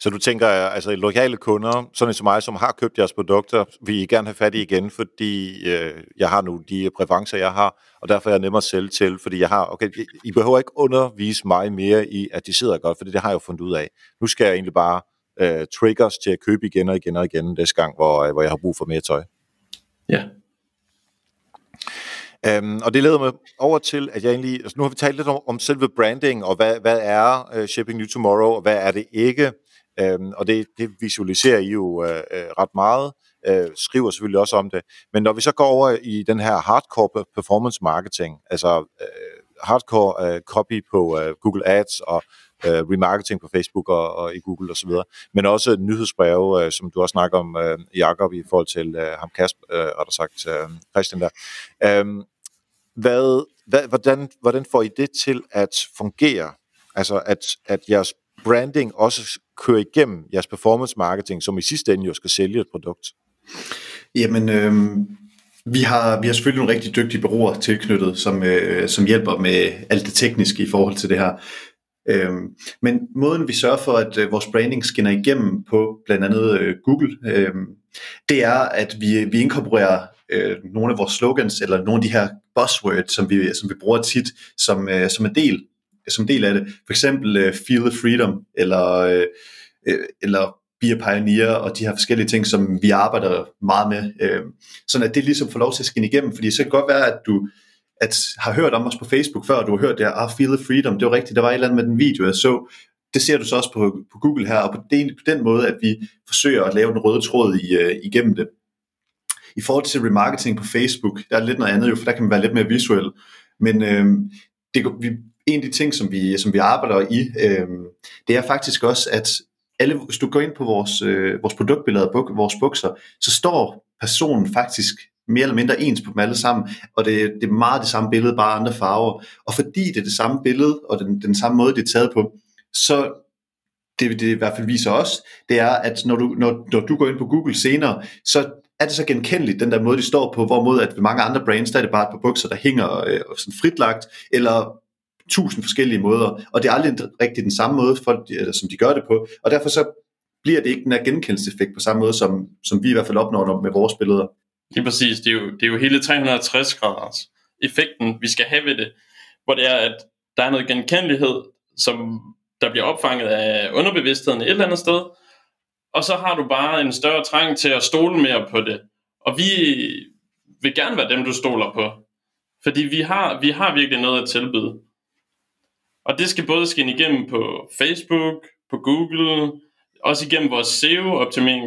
Så du tænker, altså lokale kunder, sådan som mig, som har købt jeres produkter, vil I gerne have fat i igen, fordi øh, jeg har nu de præferencer, jeg har, og derfor er jeg nemmere at sælge til, fordi jeg har, okay, I behøver ikke undervise mig mere i, at de sidder godt, for det har jeg jo fundet ud af. Nu skal jeg egentlig bare øh, triggers til at købe igen og igen og igen næste gang, hvor, øh, hvor jeg har brug for mere tøj. Ja. Um, og det leder mig over til, at jeg egentlig, altså nu har vi talt lidt om, om selve branding, og hvad, hvad er uh, Shipping New Tomorrow, og hvad er det ikke? Øhm, og det, det visualiserer I jo øh, øh, ret meget, øh, skriver selvfølgelig også om det. Men når vi så går over i den her hardcore performance marketing, altså øh, hardcore øh, copy på øh, Google Ads og øh, remarketing på Facebook og, og i Google osv., men også nyhedsbreve, øh, som du også snakker om, øh, Jacob, i forhold til øh, ham Kasper, øh, der sagt øh, Christian der. Øh, hvad, hvad, hvordan, hvordan får I det til at fungere? Altså at, at jeres branding også kører igennem jeres performance marketing, som i sidste ende jo skal sælge et produkt? Jamen, øh, vi, har, vi har selvfølgelig nogle rigtig dygtige bureauer tilknyttet, som, øh, som hjælper med alt det tekniske i forhold til det her. Øh, men måden vi sørger for, at øh, vores branding skinner igennem på blandt andet øh, Google, øh, det er, at vi, vi inkorporerer øh, nogle af vores slogans, eller nogle af de her buzzwords, som vi, som vi bruger tit, som, øh, som en del som del af det. For eksempel øh, Feel the Freedom, eller, øh, øh eller Beer Pioneer, og de her forskellige ting, som vi arbejder meget med. Uh, sådan at det ligesom får lov til at skinne igennem, fordi så kan det godt være, at du at har hørt om os på Facebook før, og du har hørt det her, ah, Feel the Freedom, det var rigtigt, der var et eller andet med den video, jeg så. Det ser du så også på, på Google her, og på den, på den måde, at vi forsøger at lave den røde tråd i, øh, igennem det. I forhold til remarketing på Facebook, der er lidt noget andet jo, for der kan man være lidt mere visuel. Men øh, det, vi, en af de ting, som vi, som vi arbejder i, øh, det er faktisk også, at alle, hvis du går ind på vores, øh, vores produktbilleder, buk, vores bukser, så står personen faktisk mere eller mindre ens på dem alle sammen, og det, det er meget det samme billede, bare andre farver. Og fordi det er det samme billede, og den, den samme måde, det er taget på, så det, det i hvert fald viser os, det er, at når du, når, når du går ind på Google senere, så er det så genkendeligt, den der måde, de står på, hvorimod at ved mange andre brands, der er det bare et par bukser, der hænger øh, sådan fritlagt, eller tusind forskellige måder, og det er aldrig rigtig den samme måde, folk, eller, som de gør det på, og derfor så bliver det ikke den her genkendelseseffekt på samme måde, som, som vi i hvert fald opnår med vores billeder. Lige præcis, det er jo, det er jo hele 360 graders effekten, vi skal have ved det, hvor det er, at der er noget genkendelighed, som der bliver opfanget af underbevidstheden et eller andet sted, og så har du bare en større trang til at stole mere på det. Og vi vil gerne være dem, du stoler på. Fordi vi har, vi har virkelig noget at tilbyde. Og det skal både skinne igennem på Facebook, på Google, også igennem vores SEO-optimering,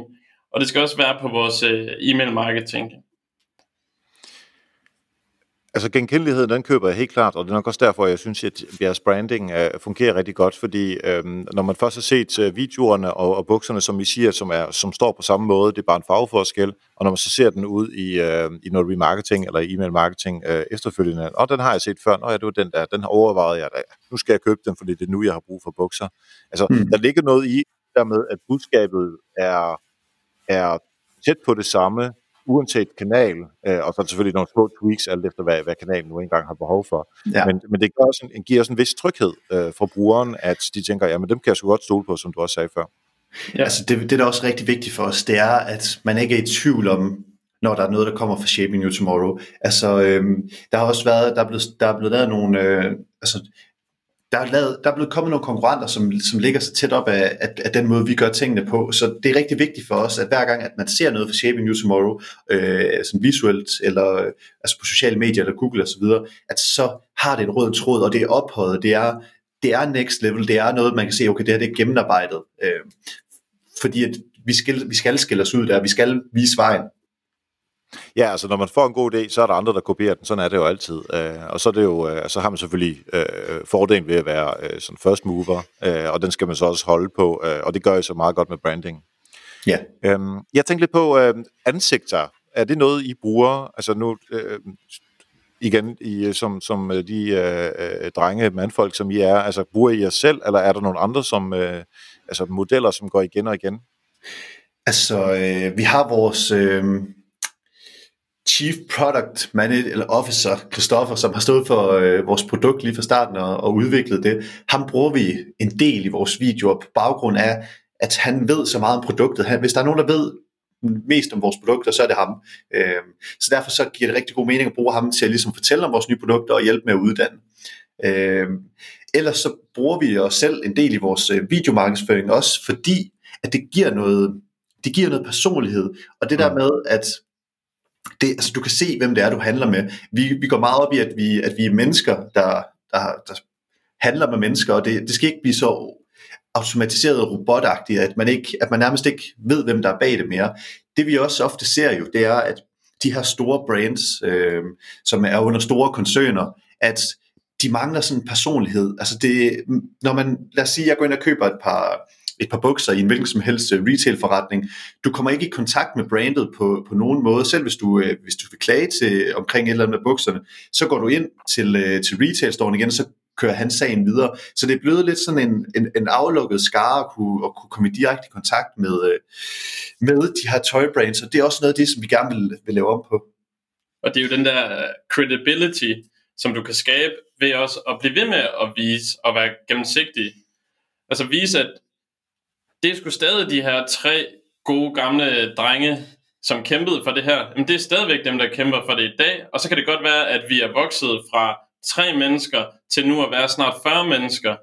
og det skal også være på vores øh, e-mail marketing. Altså genkendeligheden, den køber jeg helt klart, og det er nok også derfor, jeg synes, at jeres branding uh, fungerer rigtig godt, fordi um, når man først har set uh, videoerne og, og bukserne, som I siger, som, er, som står på samme måde, det er bare en farveforskel, og når man så ser den ud i, uh, i noget remarketing eller e-mail marketing uh, efterfølgende, og den har jeg set før, og ja, det var den der, den har overvejet jeg, nu skal jeg købe den, fordi det er nu, jeg har brug for bukser. Altså, mm. der ligger noget i, dermed, at budskabet er, er tæt på det samme, uanset kanal, øh, og så er der selvfølgelig nogle små tweaks, alt efter hvad, hvad kanalen nu engang har behov for. Ja. Men, men det gør en, giver også en vis tryghed øh, for brugeren, at de tænker, jamen dem kan jeg så godt stole på, som du også sagde før. Ja. Altså det, det, er også rigtig vigtigt for os, det er, at man ikke er i tvivl om, når der er noget, der kommer fra Shaping You Tomorrow. Altså, øhm, der har også været, der er blevet, der er blevet lavet nogle, øh, altså, der er, lavet, der er blevet kommet nogle konkurrenter, som, som ligger så tæt op af, af, af den måde, vi gør tingene på. Så det er rigtig vigtigt for os, at hver gang, at man ser noget fra Shaping New Tomorrow, øh, sådan visuelt, eller øh, altså på sociale medier, eller Google osv., at så har det en rød tråd, og det er ophøjet, det er, det er next level, det er noget, man kan se, okay, det her det er gennemarbejdet. Øh, fordi at vi skal, vi skal skille os ud der, vi skal vise vejen. Ja, altså når man får en god idé, så er der andre, der kopierer den. Sådan er det jo altid. Øh, og så, er det jo, øh, så har man selvfølgelig øh, fordelen ved at være øh, sådan first mover, øh, og den skal man så også holde på, øh, og det gør jeg så meget godt med branding. Ja. Øhm, jeg tænkte lidt på øh, ansigter. Er det noget, I bruger? Altså nu, øh, igen, I, som, som øh, de øh, øh, drenge, mandfolk, som I er, altså bruger I jer selv, eller er der nogle andre som, øh, altså modeller, som går igen og igen? Altså, øh, vi har vores... Øh Chief Product Manager, eller Officer, Christoffer, som har stået for øh, vores produkt lige fra starten og, og udviklet det, ham bruger vi en del i vores videoer på baggrund af, at han ved så meget om produktet. Han, hvis der er nogen, der ved mest om vores produkter, så er det ham. Øh, så derfor så giver det rigtig god mening at bruge ham til at ligesom fortælle om vores nye produkter og hjælpe med at uddanne. Øh, ellers så bruger vi os selv en del i vores øh, videomarkedsføring også, fordi at det giver noget, det giver noget personlighed. Og det der mm. med, at det, altså, du kan se, hvem det er, du handler med. Vi, vi går meget op i, at vi, at vi er mennesker, der, der, der handler med mennesker, og det, det skal ikke blive så automatiseret og robotagtigt, at man, ikke, at man nærmest ikke ved, hvem der er bag det mere. Det vi også ofte ser jo, det er, at de her store brands, øh, som er under store koncerner, at de mangler sådan en personlighed. Altså det, når man, lad os sige, jeg går ind og køber et par, et par bukser i en hvilken som helst øh, retail-forretning. Du kommer ikke i kontakt med brandet på, på nogen måde. Selv hvis du, øh, hvis du vil klage til, omkring et eller andet med bukserne, så går du ind til, øh, til retail-storen igen, og så kører han sagen videre. Så det er blevet lidt sådan en, en, en aflukket skare at kunne, at kunne komme i direkte kontakt med, øh, med de her tøjbrands, og det er også noget af det, som vi gerne vil, vil lave om på. Og det er jo den der øh, credibility, som du kan skabe ved også at blive ved med at vise og være gennemsigtig. Altså vise, at det er sgu stadig de her tre gode gamle drenge, som kæmpede for det her. Men det er stadigvæk dem, der kæmper for det i dag. Og så kan det godt være, at vi er vokset fra tre mennesker til nu at være snart 40 mennesker.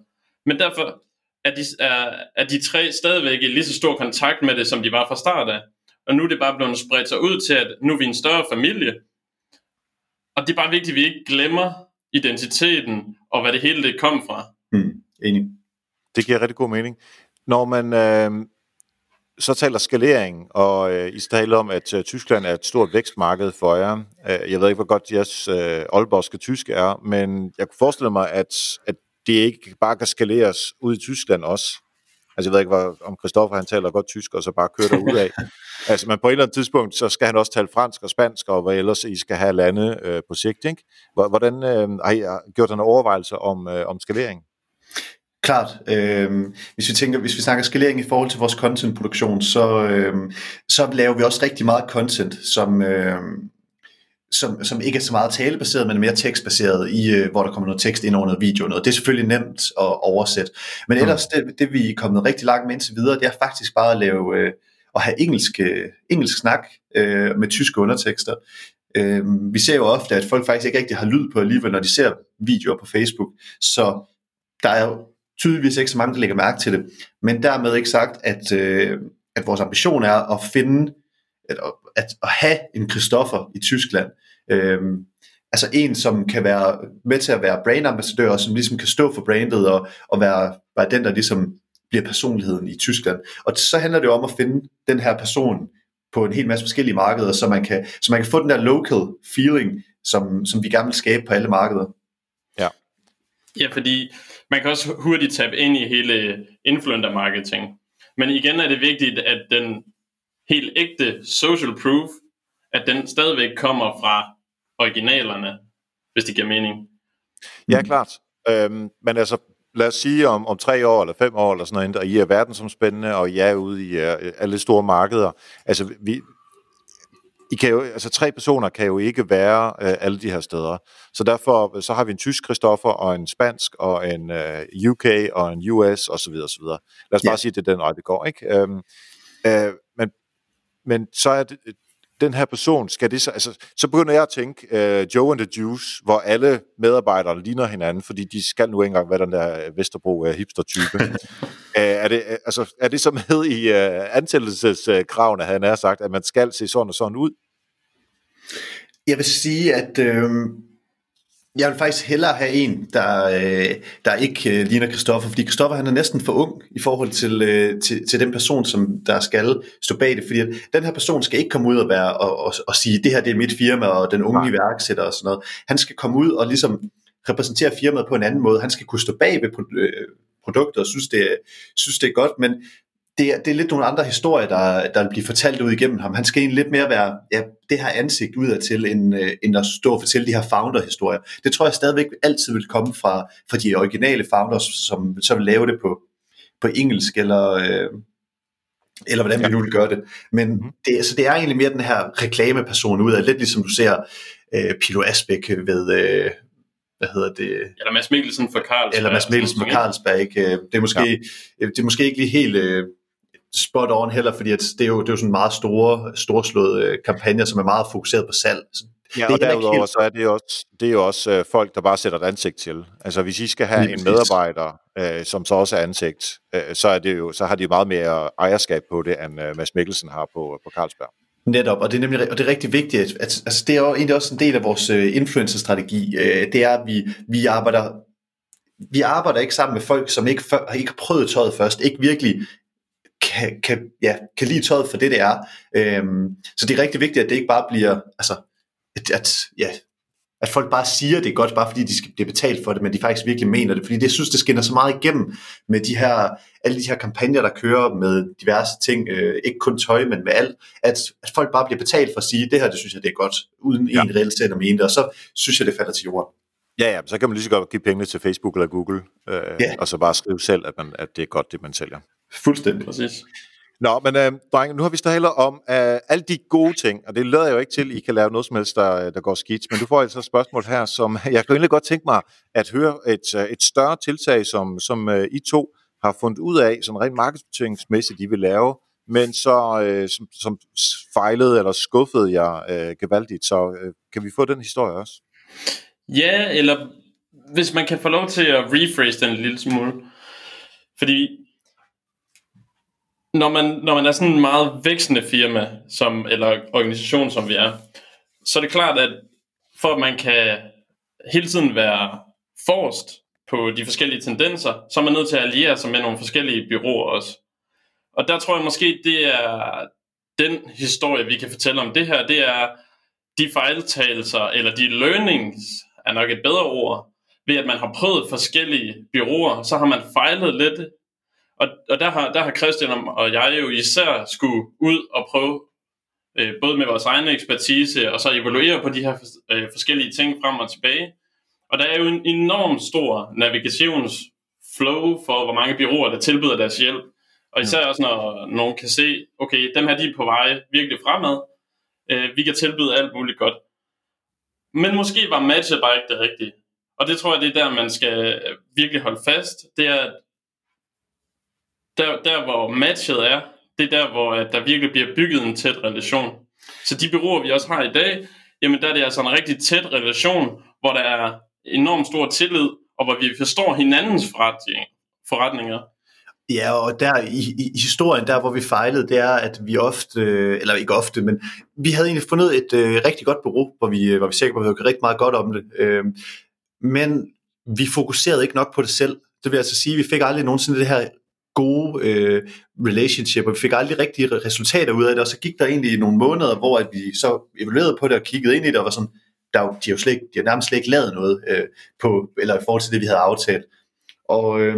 Men derfor er de, er, er de tre stadigvæk i lige så stor kontakt med det, som de var fra start af. Og nu er det bare blevet spredt sig ud til, at nu er vi en større familie. Og det er bare vigtigt, at vi ikke glemmer identiteten og hvad det hele det kom fra. Mm, enig. Det giver rigtig god mening. Når man øh, så taler skalering, og øh, I taler om, at øh, Tyskland er et stort vækstmarked for jer. Øh, jeg ved ikke, hvor godt jeres øh, oldborgske tysk er, men jeg kunne forestille mig, at, at det ikke bare kan skaleres ud i Tyskland også. Altså jeg ved ikke, hvor, om Christoffer han taler godt tysk, og så bare kører ud af. altså, men på et eller andet tidspunkt, så skal han også tale fransk og spansk, og hvad ellers I skal have lande øh, på sigt. Ikke? Hvordan øh, har I gjort en overvejelse om, øh, om skalering? Klart. Øh, hvis vi tænker, hvis vi snakker skalering i forhold til vores contentproduktion, så, øh, så laver vi også rigtig meget content, som, øh, som, som ikke er så meget talebaseret, men mere tekstbaseret, i, øh, hvor der kommer noget tekst ind over noget video. Noget. Det er selvfølgelig nemt at oversætte. Men ellers, det, det vi er kommet rigtig langt med indtil videre, det er faktisk bare at lave øh, at have engelsk, øh, engelsk snak øh, med tyske undertekster. Øh, vi ser jo ofte, at folk faktisk ikke rigtig har lyd på alligevel, når de ser videoer på Facebook. Så der er jo tydeligvis ikke så mange, der lægger mærke til det. Men dermed ikke sagt, at, øh, at vores ambition er at finde, at, at, at have en Christoffer i Tyskland. Øh, altså en, som kan være med til at være brandambassadør, og som ligesom kan stå for brandet og, og være, være den, der ligesom bliver personligheden i Tyskland. Og så handler det om at finde den her person på en hel masse forskellige markeder, så man kan, så man kan få den der local feeling, som, som vi gerne vil skabe på alle markeder. Ja. Fordi man kan også hurtigt tabe ind i hele influencer marketing. Men igen er det vigtigt, at den helt ægte social proof, at den stadigvæk kommer fra originalerne, hvis det giver mening. Ja, klart. Øhm, men altså, lad os sige om, om tre år eller fem år eller sådan noget, og I er verdensomspændende, og I er ude i uh, alle store markeder. Altså, vi, i kan jo, altså tre personer kan jo ikke være uh, alle de her steder. Så derfor så har vi en tysk Christoffer, og en spansk, og en øh, UK, og en US, osv. osv. Lad os bare sige, at det er den vej, det går. Ikke? Um, uh, men, men så er det, den her person, skal det så, altså, så begynder jeg at tænke uh, Joe and the Juice, hvor alle medarbejdere ligner hinanden, fordi de skal nu engang være den der Vesterbro uh, hipster-type. uh, er, det, uh, altså, er det så med i uh, ansættelseskravene, han har sagt, at man skal se sådan og sådan ud? Jeg vil sige, at øh, jeg vil faktisk hellere have en, der, øh, der ikke øh, ligner Christoffer, fordi Christoffer han er næsten for ung i forhold til, øh, til, til den person, som der skal stå bag det, fordi at den her person skal ikke komme ud og, være, og, og, og sige, det her det er mit firma, og den unge iværksætter og sådan noget. Han skal komme ud og ligesom repræsentere firmaet på en anden måde. Han skal kunne stå bag ved produkter og synes, det synes, det er godt, men det er, det er lidt nogle andre historier, der, der vil blive fortalt ud igennem ham. Han skal egentlig lidt mere være ja, det her ansigt udad til, end, øh, end at stå og fortælle de her founder-historier. Det tror jeg stadigvæk altid vil komme fra, fra de originale founders, som så vil lave det på, på engelsk, eller, øh, eller hvordan vi nu vil gøre det. Men mhm. det, altså, det er egentlig mere den her reklameperson udad, lidt ligesom du ser øh, Pilo Asbæk ved... Øh, hvad hedder det? Eller Mads Mikkelsen for Carlsberg. Eller Mads Mikkelsen for Carlsberg. Ikke? Øh, det, er måske, ja. det er måske ikke lige helt øh, spot on heller, fordi at det, er jo, det er jo sådan meget store, storslåede øh, kampagner, som er meget fokuseret på salg. Så ja, det og derudover helt... så er det jo også, det er jo også øh, folk, der bare sætter et ansigt til. Altså hvis I skal have Lige en medarbejder, øh, som så også er ansigt, øh, så, er det jo, så har de jo meget mere ejerskab på det, end øh, Mads Mikkelsen har på, på Carlsberg. Netop, og det er nemlig og det er rigtig vigtigt, at, at altså, det er jo egentlig også en del af vores uh, influencer-strategi, uh, det er, at vi, vi arbejder vi arbejder ikke sammen med folk, som ikke, før, ikke har prøvet tøjet først, ikke virkelig kan, kan, ja, kan lide tøjet for det, det er. Øhm, så det er rigtig vigtigt, at det ikke bare bliver, altså, at, at, ja, at folk bare siger, det er godt, bare fordi de skal blive betalt for det, men de faktisk virkelig mener det. Fordi det, jeg synes, det skinner så meget igennem med de her, alle de her kampagner, der kører med diverse ting, øh, ikke kun tøj, men med alt, at, at folk bare bliver betalt for at sige, det her, det synes jeg, det er godt, uden ja. en reelt sæt at mene det, og så synes jeg, det falder til jorden. Ja, ja, så kan man lige så godt give pengene til Facebook eller Google, øh, ja. og så bare skrive selv, at, man, at det er godt, det man sælger. Fuldstændig. Præcis. Nå, men øh, drenge, nu har vi stået om øh, alle de gode ting, og det lader jo ikke til, at I kan lave noget som helst, der, der går skidt. Men du får altså et spørgsmål her, som jeg kan egentlig godt tænke mig at høre et, øh, et større tiltag, som, som uh, I to har fundet ud af, som rent markedsbetjeningsmæssigt I vil lave, men så øh, som, som fejlede eller skuffede jer øh, gevaldigt. Så øh, kan vi få den historie også? Ja, eller hvis man kan få lov til at rephrase den en lille smule. Fordi når man, når man er sådan en meget vækstende firma, som, eller organisation, som vi er, så er det klart, at for at man kan hele tiden være forrest på de forskellige tendenser, så er man nødt til at alliere sig med nogle forskellige byråer også. Og der tror jeg måske, det er den historie, vi kan fortælle om det her, det er de fejltagelser, eller de learnings, er nok et bedre ord, ved at man har prøvet forskellige byråer, så har man fejlet lidt og, og der, har, der har Christian og jeg jo især skulle ud og prøve, øh, både med vores egen ekspertise, og så evaluere på de her øh, forskellige ting frem og tilbage. Og der er jo en enorm stor navigationsflow for, hvor mange byråer, der tilbyder deres hjælp. Og især også, når nogen kan se, okay, dem her de er på vej virkelig fremad. Øh, vi kan tilbyde alt muligt godt. Men måske var matchet bare ikke det rigtige. Og det tror jeg, det er der, man skal virkelig holde fast. Det er, der, der hvor matchet er, det er der, hvor at der virkelig bliver bygget en tæt relation. Så de byråer, vi også har i dag, jamen der er det altså en rigtig tæt relation, hvor der er enormt stor tillid, og hvor vi forstår hinandens forretninger. Ja, og der i, i, i historien, der hvor vi fejlede, det er, at vi ofte, eller ikke ofte, men vi havde egentlig fundet et øh, rigtig godt bureau, hvor vi, øh, hvor vi sikkert var rigtig meget godt om det. Øh, men vi fokuserede ikke nok på det selv. Det vil altså sige, at vi fik aldrig nogensinde det her gode øh, relationship, og vi fik aldrig rigtige resultater ud af det, og så gik der egentlig nogle måneder, hvor at vi så evaluerede på det og kiggede ind i det, og var sådan, der, de, har jo slet ikke, de har nærmest slet ikke lavet noget øh, på, eller i forhold til det, vi havde aftalt. Og øh,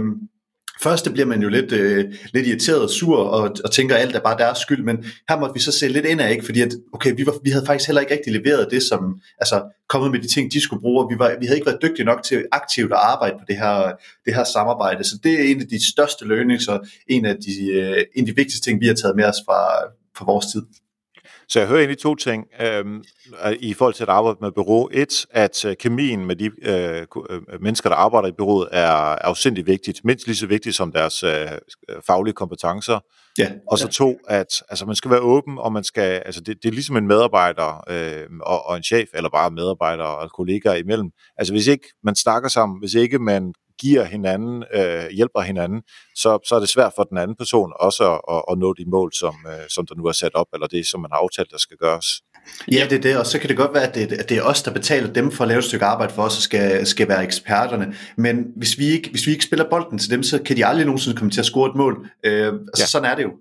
Først bliver man jo lidt, øh, lidt irriteret og sur og, og tænker, at alt er bare deres skyld, men her måtte vi så se lidt ind af, ikke? fordi at, okay, vi, var, vi havde faktisk heller ikke rigtig leveret det, som altså, kommet med de ting, de skulle bruge, og vi, var, vi havde ikke været dygtige nok til aktivt at arbejde på det her, det her samarbejde. Så det er en af de største learnings, og en af de, øh, en af de vigtigste ting, vi har taget med os fra, fra vores tid. Så jeg hører egentlig to ting øhm, i forhold til at arbejde med bureau. Et, at øh, kemien med de øh, øh, mennesker, der arbejder i bureauet, er afsindig vigtigt. Mindst lige så vigtigt som deres øh, faglige kompetencer. Ja, og så ja. to, at altså, man skal være åben, og man skal, altså, det, det er ligesom en medarbejder øh, og, og en chef, eller bare medarbejdere og kollegaer imellem. Altså hvis ikke man snakker sammen, hvis ikke man giver hinanden, øh, hjælper hinanden, så, så er det svært for den anden person også at, at, at nå de mål, som, øh, som der nu er sat op, eller det, som man har aftalt, der skal gøres. Ja, det er det, og så kan det godt være, at det, at det er os, der betaler dem for at lave et stykke arbejde for os, og skal, skal være eksperterne. Men hvis vi, ikke, hvis vi ikke spiller bolden til dem, så kan de aldrig nogensinde komme til at score et mål. Øh, altså, ja. Sådan er det jo.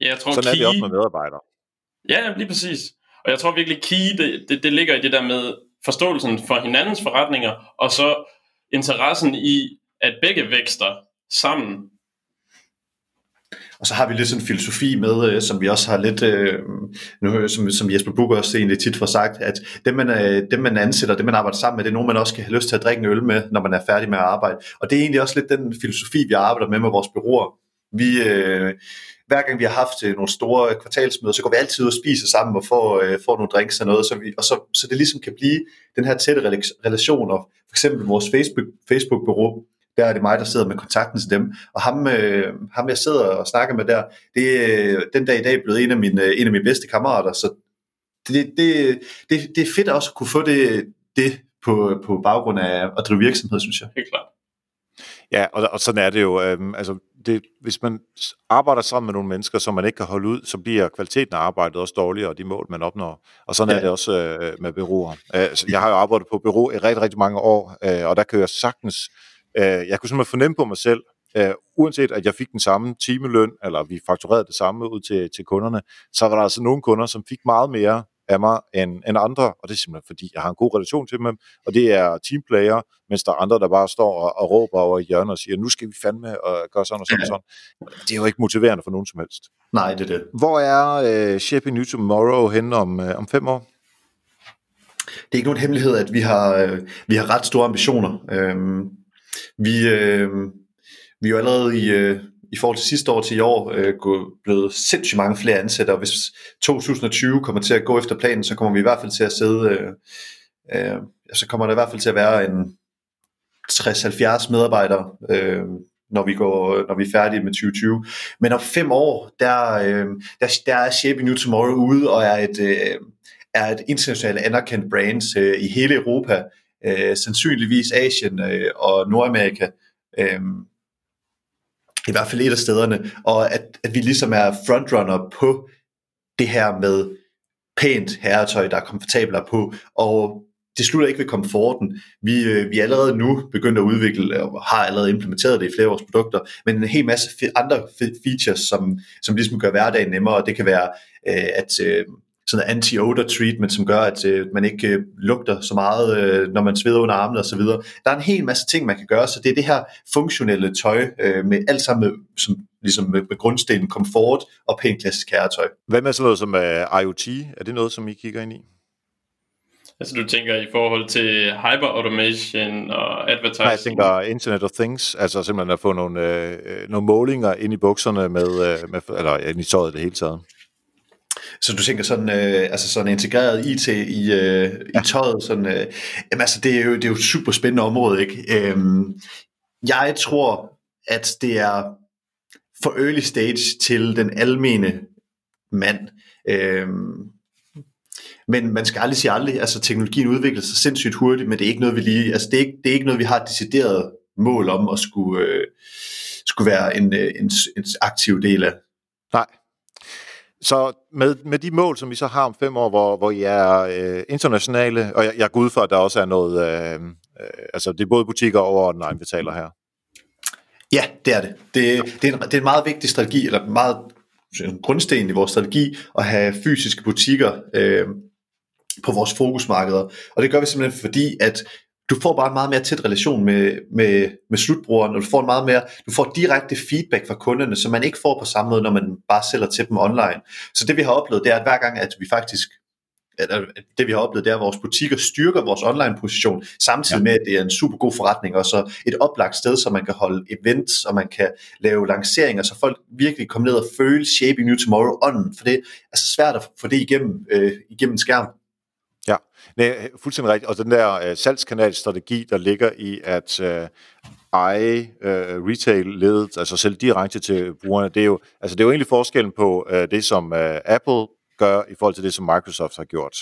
Ja, jeg tror, sådan key... er det også med medarbejdere. Ja, lige præcis. Og jeg tror virkelig, key, det, det, det ligger i det der med forståelsen for hinandens forretninger, og så interessen i at begge vækster sammen. Og så har vi lidt sådan en filosofi med, øh, som vi også har lidt, øh, nu, øh, som, som Jesper Bukker også egentlig tit får sagt, at dem man, øh, dem man ansætter, dem man arbejder sammen med, det er nogen, man også kan have lyst til at drikke en øl med, når man er færdig med at arbejde. Og det er egentlig også lidt den filosofi, vi arbejder med med vores byråer. Vi, øh, hver gang vi har haft øh, nogle store kvartalsmøder, så går vi altid ud og spiser sammen og får, øh, får nogle drinks og noget, så, vi, og så, så det ligesom kan blive den her tætte relation, og for eksempel vores Facebook, Facebook-bureau, der er det mig, der sidder med kontakten til dem. Og ham, øh, ham jeg sidder og snakker med der, det er den dag i dag blevet en af mine, en af mine bedste kammerater. Så det, det, det, det er fedt også at kunne få det, det på, på baggrund af at drive virksomhed, synes jeg. Helt klart. Ja, og, og sådan er det jo. Øhm, altså, det, hvis man arbejder sammen med nogle mennesker, som man ikke kan holde ud, så bliver kvaliteten af arbejdet også dårligere, og de mål, man opnår. Og sådan ja. er det også øh, med byråer. Øh, altså, jeg har jo arbejdet på bureau i rigtig, rigtig mange år, øh, og der kan jeg sagtens Øh, jeg kunne simpelthen fornemme på mig selv, øh, uanset at jeg fik den samme timeløn, eller vi fakturerede det samme ud til, til kunderne, så var der altså nogle kunder, som fik meget mere af mig end, end andre, og det er simpelthen fordi, jeg har en god relation til dem, og det er teamplayer, mens der er andre, der bare står og, og råber over i hjørnet og siger, nu skal vi fandme og gøre sådan og sådan og sådan. Det er jo ikke motiverende for nogen som helst. Nej, det er det. Hvor er øh, Shaping New Tomorrow henne om, øh, om fem år? Det er ikke nogen hemmelighed, at vi har, øh, vi har ret store ambitioner. Øh, vi, øh, vi er jo allerede i, øh, i forhold til sidste år til i år øh, blevet sindssygt mange flere ansatte, og hvis 2020 kommer til at gå efter planen, så kommer vi i hvert fald til at sidde, øh, øh, så kommer der i hvert fald til at være en 60-70 medarbejdere, øh, når vi går, når vi er færdige med 2020. Men om fem år, der, øh, der, der er Shape New Tomorrow ude og er et, øh, er et internationalt anerkendt brand øh, i hele Europa, øh, sandsynligvis Asien øh, og Nordamerika. Øh, I hvert fald et af stederne. Og at, at vi ligesom er frontrunner på det her med pænt herretøj, der er komfortabelt på. Og det slutter ikke ved komforten. Vi, øh, vi er allerede nu begyndt at udvikle, og har allerede implementeret det i flere af vores produkter, men en hel masse andre features, som, som ligesom gør hverdagen nemmere. Det kan være, øh, at øh, sådan en anti-odor treatment, som gør, at øh, man ikke øh, lugter så meget, øh, når man sveder under armene osv. Der er en hel masse ting, man kan gøre, så det er det her funktionelle tøj, øh, med alt sammen med, som, ligesom med, med grundstenen komfort og pænt klassisk herretøj. Hvad med sådan noget som uh, IoT? Er det noget, som I kigger ind i? Altså du tænker i forhold til hyper automation og advertising? Nej, jeg tænker Internet of Things, altså simpelthen at få nogle, øh, øh nogle målinger ind i bukserne med, øh, med eller ind i tøjet det hele taget. Så du tænker sådan, øh, altså sådan integreret IT i, øh, ja. i tøjet, sådan, øh, jamen altså det er, jo, det er jo et super spændende område, ikke? Øhm, jeg tror, at det er for early stage til den almene mand. Øhm, men man skal aldrig sige aldrig, altså teknologien udvikler sig sindssygt hurtigt, men det er ikke noget, vi lige, altså det er ikke, det er ikke noget, vi har et decideret mål om at skulle, øh, skulle være en, øh, en, en aktiv del af. Nej, så med, med de mål, som vi så har om fem år, hvor, hvor I er øh, internationale, og jeg, jeg går ud for, at der også er noget, øh, øh, altså det er både butikker og online betaler her. Ja, det er det. Det, det, er, en, det er en meget vigtig strategi, eller meget en grundsten i vores strategi, at have fysiske butikker. Øh, på vores fokusmarkeder. Og det gør vi simpelthen fordi, at du får bare en meget mere tæt relation med, med, med slutbrugeren, og du får en meget mere, du får direkte feedback fra kunderne, som man ikke får på samme måde, når man bare sælger til dem online. Så det vi har oplevet, det er, at hver gang, at vi faktisk eller det vi har oplevet, det er, at vores butikker styrker vores online position, samtidig ja. med, at det er en super god forretning, og så et oplagt sted, så man kan holde events, og man kan lave lanceringer, så folk virkelig kommer ned og føle Shaping New Tomorrow ånden, for det er så svært at få det igennem, øh, igennem en skærm. Ja, Nej, fuldstændig rigtigt. Og den der uh, salgskanalstrategi, der ligger i at uh, eje uh, retail-ledet, altså selv direkte til brugerne, det er jo, altså det er jo egentlig forskellen på uh, det, som uh, Apple gør i forhold til det, som Microsoft har gjort.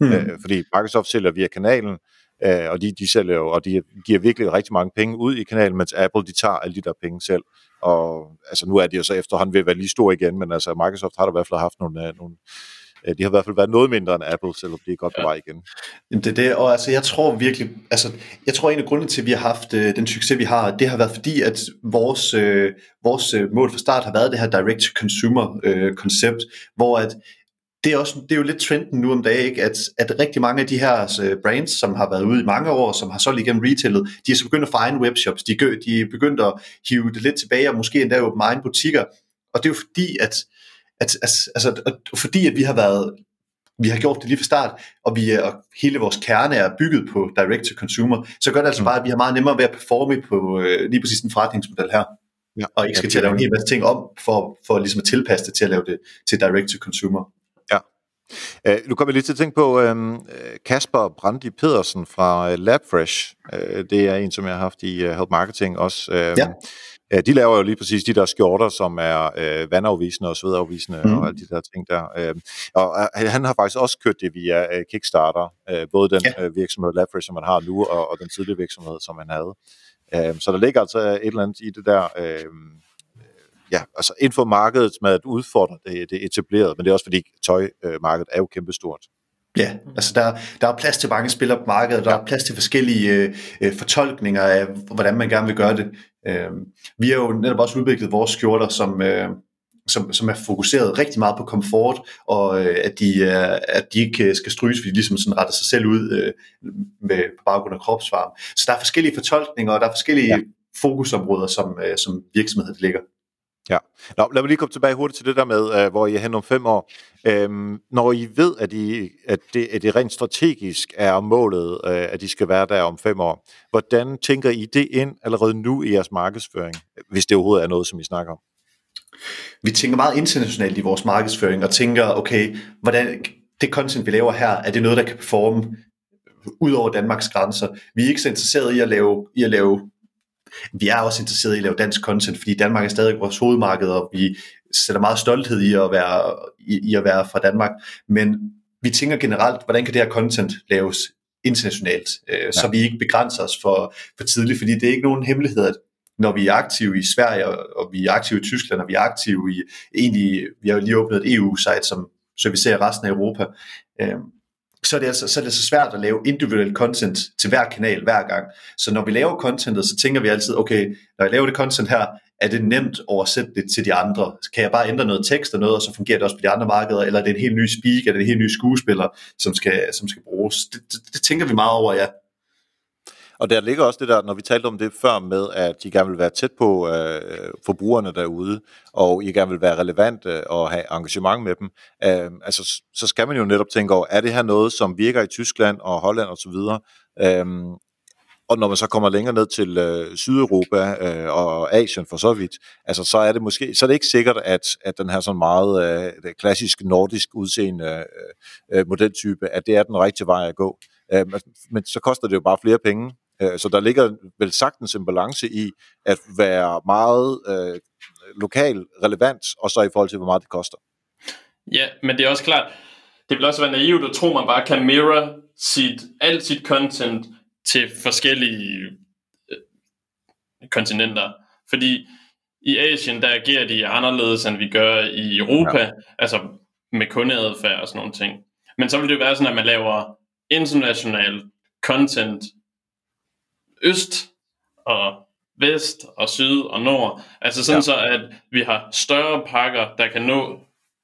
Mm. Uh, fordi Microsoft sælger via kanalen, uh, og de, de sælger jo, og de giver virkelig rigtig mange penge ud i kanalen, mens Apple, de tager alle de der penge selv. Og altså nu er de jo så efterhånden ved at være lige store igen, men altså Microsoft har da i hvert fald haft nogle, uh, nogle Øh, de har i hvert fald været noget mindre end Apple, selvom de er godt på vej igen. Det er det, og altså jeg tror virkelig, altså jeg tror en af grundene til, at vi har haft øh, den succes, vi har, det har været fordi, at vores, øh, vores øh, mål fra start har været det her direct-to-consumer øh, koncept, hvor at det er, også, det er jo lidt trenden nu om dagen, ikke? At, at rigtig mange af de her altså, brands, som har været ude i mange år, som har solgt igennem retailet, de er så begyndt at egen webshops, de, de er begyndt at hive det lidt tilbage, og måske endda åbne egen butikker, og det er jo fordi, at at, at, altså, at, fordi at vi har været vi har gjort det lige fra start, og, vi og hele vores kerne er bygget på direct to consumer, så gør det altså mm. bare, at vi har meget nemmere ved at performe på øh, lige præcis den forretningsmodel her. Ja. Og ikke skal til at lave en hel masse ting om, for, for ligesom at tilpasse det til at lave det til direct to consumer. Ja. Uh, nu kommer jeg lige til at tænke på uh, Kasper Brandi Pedersen fra uh, LabFresh. Uh, det er en, som jeg har haft i uh, Help Marketing også. Uh, ja de laver jo lige præcis de der skjorter, som er øh, vandafvisende og svedafvisende mm. og alle de der ting der. Øh, og øh, han har faktisk også kørt det via øh, Kickstarter, øh, både den ja. øh, virksomhed LabFresh, som man har nu, og, og den tidlige virksomhed, som man havde. Øh, så der ligger altså et eller andet i det der... Øh, ja, altså inden for markedet med at udfordre det, det etablerede, men det er også fordi tøjmarkedet er jo kæmpestort. Ja, altså der, der er plads til mange spillere på markedet, der ja. er plads til forskellige øh, øh, fortolkninger af, hvordan man gerne vil gøre det. Øh, vi har jo netop også udviklet vores skjorter, som, øh, som, som er fokuseret rigtig meget på komfort, og øh, at, de, øh, at de ikke skal stryges, fordi de ligesom sådan retter sig selv ud øh, med, på baggrund af kropsvarme. Så der er forskellige fortolkninger, og der er forskellige ja. fokusområder, som, øh, som virksomheden ligger. Ja. Nå, lad mig lige komme tilbage hurtigt til det der med, uh, hvor I er hen om fem år. Øhm, når I ved, at, I, at, det, at det rent strategisk er målet, uh, at de skal være der om fem år, hvordan tænker I det ind allerede nu i jeres markedsføring, hvis det overhovedet er noget, som I snakker om? Vi tænker meget internationalt i vores markedsføring, og tænker, okay, hvordan det content, vi laver her, er det noget, der kan performe ud over Danmarks grænser. Vi er ikke så interesserede i at lave, i at lave vi er også interesseret i at lave dansk content, fordi Danmark er stadig vores hovedmarked, og vi sætter meget stolthed i at være, i, i at være fra Danmark. Men vi tænker generelt, hvordan kan det her content laves internationalt, øh, ja. så vi ikke begrænser os for, for tidligt, fordi det er ikke nogen hemmelighed, at når vi er aktive i Sverige, og vi er aktive i Tyskland, og vi er aktive i, egentlig, vi har jo lige åbnet et EU-site, som servicerer resten af Europa, øh, så er, det altså, så er det så svært at lave individuel content til hver kanal hver gang. Så når vi laver contentet, så tænker vi altid, okay, når jeg laver det content her, er det nemt at oversætte det til de andre? Kan jeg bare ændre noget tekst og noget, og så fungerer det også på de andre markeder? Eller er det en helt ny speak, eller er det en helt ny skuespiller, som skal, som skal bruges? Det, det, det tænker vi meget over, ja. Og der ligger også det der, når vi talte om det før med, at I gerne vil være tæt på øh, forbrugerne derude, og I gerne vil være relevante øh, og have engagement med dem, øh, altså, så skal man jo netop tænke over, er det her noget, som virker i Tyskland og Holland osv., og øh, og når man så kommer længere ned til øh, Sydeuropa øh, og Asien for så vidt, altså så er det måske så er det ikke sikkert at at den her sådan meget øh, klassisk nordisk udseende øh, øh modeltype, at det er den rigtige vej at gå. Øh, men så koster det jo bare flere penge, så der ligger vel sagtens en balance i at være meget øh, lokal relevant, og så i forhold til, hvor meget det koster. Ja, men det er også klart, det vil også være naivt at tro, man bare kan mirror sit, alt sit content til forskellige øh, kontinenter. Fordi i Asien, der agerer de anderledes, end vi gør i Europa, ja. altså med kundeadfærd og sådan nogle ting. Men så vil det jo være sådan, at man laver international content øst og vest og syd og nord. Altså sådan ja. så, at vi har større pakker, der kan nå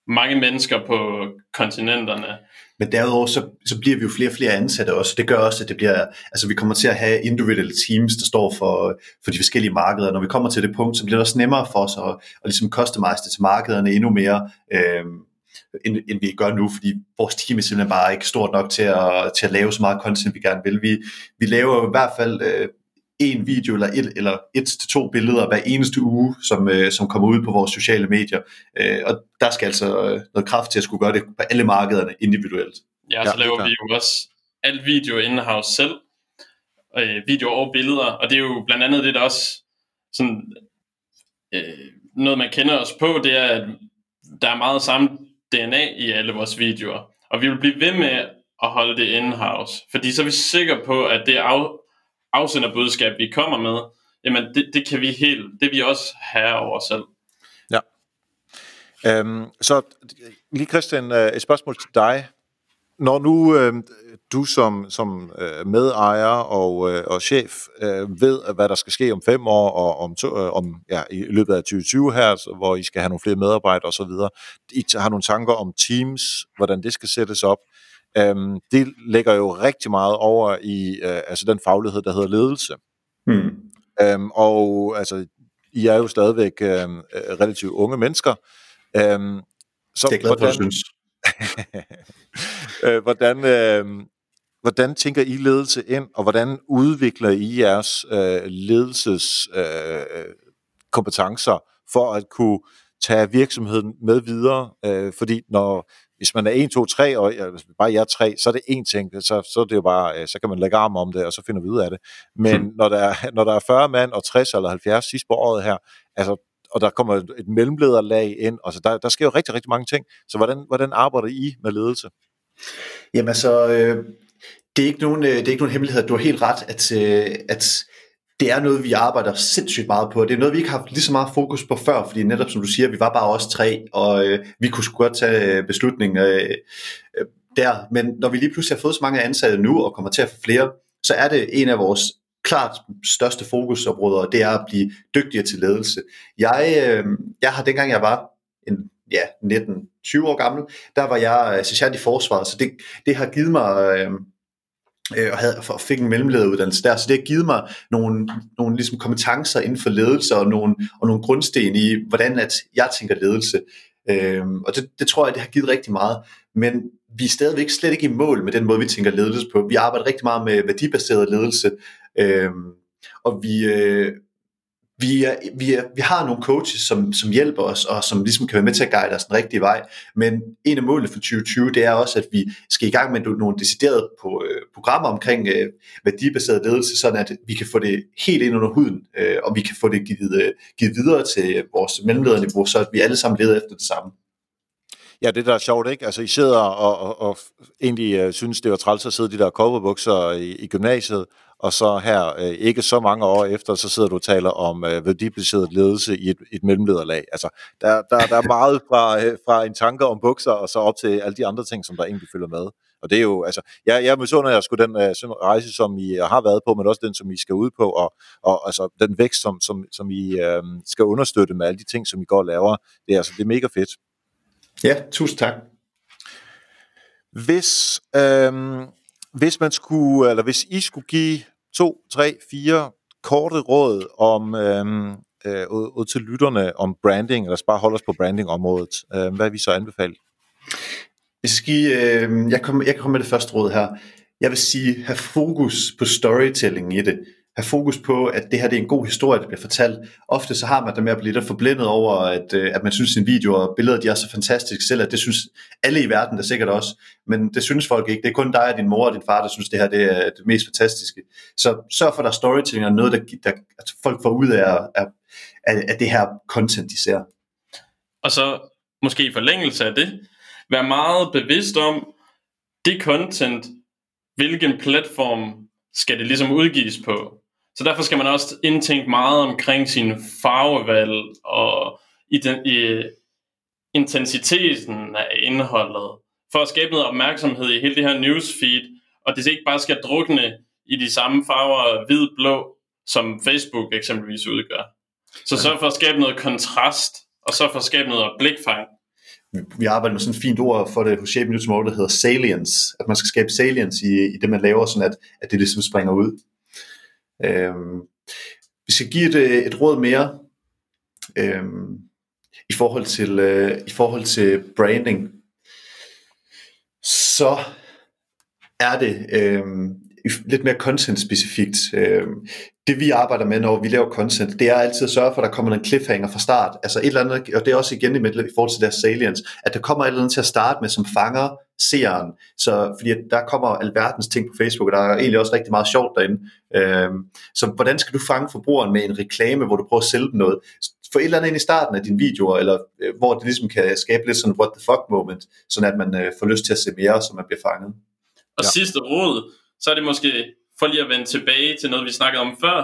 mange mennesker på kontinenterne. men derudover så, så bliver vi jo flere og flere ansatte også. Det gør også, at det bliver, altså vi kommer til at have individuelle teams, der står for, for de forskellige markeder. Når vi kommer til det punkt, så bliver det også nemmere for os at, at ligesom customize det til markederne endnu mere, øh, end, end vi gør nu, fordi vores team er simpelthen bare ikke stort nok til at, til at lave så meget content, vi gerne vil. Vi, vi laver i hvert fald øh, en video eller et, eller et til to billeder hver eneste uge, som, øh, som kommer ud på vores sociale medier. Øh, og der skal altså øh, noget kraft til at skulle gøre det på alle markederne individuelt. Ja, så ja, laver vi jo også alt video in-house selv, øh, video og billeder, og det er jo blandt andet det, der også sådan, øh, noget man kender os på, det er, at der er meget samme DNA i alle vores videoer, og vi vil blive ved med at holde det in-house, fordi så er vi sikre på, at det af, afsenderbudskab, vi kommer med, jamen det, det kan vi helt, det vi også have over selv. Ja. Øhm, så lige Christian, øh, et spørgsmål til dig. Når nu øh, du som, som øh, medejer og, øh, og chef øh, ved, hvad der skal ske om fem år, og om, to, øh, om ja, i løbet af 2020 her, hvor I skal have nogle flere medarbejdere osv., I har nogle tanker om teams, hvordan det skal sættes op, øhm, det lægger jo rigtig meget over i øh, altså den faglighed, der hedder ledelse. Hmm. Øhm, og altså, I er jo stadigvæk øh, relativt unge mennesker. Øhm, så det er glad hvordan, for, synes. øh, hvordan, øh, hvordan tænker I ledelse ind, og hvordan udvikler I jeres øh, ledelses øh, kompetencer for at kunne tage virksomheden med videre? Øh, fordi når hvis man er 1, 2, 3, og bare jeg er 3, så er det én ting, så, så, er det jo bare, øh, så kan man lægge arm om det, og så finder vi ud af det. Men hmm. når, der er, når der er 40 mand og 60 eller 70 sidst på året her, altså, og der kommer et mellemlederlag ind, og så der, der sker jo rigtig, rigtig mange ting. Så hvordan, hvordan arbejder I med ledelse? Jamen altså, øh, det, er ikke nogen, øh, det er ikke nogen hemmelighed, du har helt ret, at, øh, at det er noget, vi arbejder sindssygt meget på. Det er noget, vi ikke har haft lige så meget fokus på før, fordi netop som du siger, vi var bare os tre, og øh, vi kunne sgu godt tage øh, beslutninger øh, øh, der. Men når vi lige pludselig har fået så mange ansatte nu, og kommer til at få flere, så er det en af vores klart største fokusområder, det er at blive dygtigere til ledelse. Jeg, øh, jeg har dengang jeg var en, ja, 19-20 år gammel, der var jeg øh, sergeant i forsvaret, så det, det har givet mig... Øh, øh og, havde, og fik en mellemlederuddannelse der, så det har givet mig nogle, nogle ligesom kompetencer inden for ledelse og nogle, og nogle grundsten i, hvordan at jeg tænker ledelse. Øhm, og det, det tror jeg, det har givet rigtig meget. Men vi er stadigvæk slet ikke i mål med den måde, vi tænker ledelse på. Vi arbejder rigtig meget med værdibaseret ledelse, øhm, og vi, øh, vi, er, vi, er, vi har nogle coaches, som, som hjælper os, og som ligesom kan være med til at guide os den rigtige vej. Men en af målene for 2020, det er også, at vi skal i gang med nogle deciderede på, øh, programmer omkring øh, værdibaseret ledelse, sådan at vi kan få det helt ind under huden, øh, og vi kan få det givet, øh, givet videre til vores mellemlederniveau, så at vi alle sammen leder efter det samme. Ja, det der er sjovt, ikke? Altså, I sidder og, og, og egentlig øh, synes, det var træls at sidde de der kobberbukser i, i gymnasiet, og så her, øh, ikke så mange år efter, så sidder du og taler om øh, værdibaseret ledelse i et, et mellemlederlag. Altså, der, der, der er meget fra, øh, fra en tanke om bukser, og så op til alle de andre ting, som der egentlig følger med. Og det er jo, altså, jeg, jeg misunder jer sgu den øh, rejse, som I har været på, men også den, som I skal ud på, og, og altså, den vækst, som, som, som I øh, skal understøtte med alle de ting, som I går og laver. Det er, altså, det er mega fedt. Ja, tusind tak. Hvis, øh, hvis man skulle, eller hvis I skulle give to, tre, fire korte råd om øhm, øh, ud, til lytterne om branding, eller bare holde os på brandingområdet, øh, hvad vil vi så anbefale? Jeg, skal, øh, jeg, kom, jeg kan komme med det første råd her. Jeg vil sige, have fokus på storytelling i det have fokus på, at det her det er en god historie, der bliver fortalt. Ofte så har man det med at blive lidt forblindet over, at, øh, at man synes, at sin video og billeder de er så fantastiske selv, at det synes alle i verden, der sikkert også. Men det synes folk ikke. Det er kun dig og din mor og din far, der synes, det her det er det mest fantastiske. Så sørg for, at der er storytelling og noget, der, der at folk får ud af, af, af det her content, de ser. Og så måske i forlængelse af det, vær meget bevidst om det content, hvilken platform skal det ligesom udgives på. Så derfor skal man også indtænke meget omkring sin farvevalg og i den, i intensiteten af indholdet, for at skabe noget opmærksomhed i hele det her newsfeed, og det ikke bare skal drukne i de samme farver, hvid, blå, som Facebook eksempelvis udgør. Så sørg for at skabe noget kontrast, og så for at skabe noget blikfang. vi arbejder med sådan et fint ord for det hos Shape New Tomorrow, der hedder salience, at man skal skabe salience i, i det, man laver, sådan at, at det ligesom springer ud. Øhm, vi skal give et, et råd mere øhm, i forhold til øh, i forhold til branding. Så er det øhm, lidt mere content-specifikt. Øhm, det vi arbejder med, når vi laver content, det er altid at sørge for, at der kommer en cliffhanger fra start. Altså et eller andet, og det er også igen i, i forhold til deres salience, at der kommer et eller andet til at starte med, som fanger seeren. Så, fordi der kommer alverdens ting på Facebook, og der er egentlig også rigtig meget sjovt derinde. Øhm, så hvordan skal du fange forbrugeren med en reklame, hvor du prøver at sælge dem noget? Få et eller andet ind i starten af dine videoer, eller øh, hvor det ligesom kan skabe lidt sådan what the fuck moment, sådan at man øh, får lyst til at se mere, så man bliver fanget. Og ja. sidste råd, så er det måske, for lige at vende tilbage til noget, vi snakkede om før,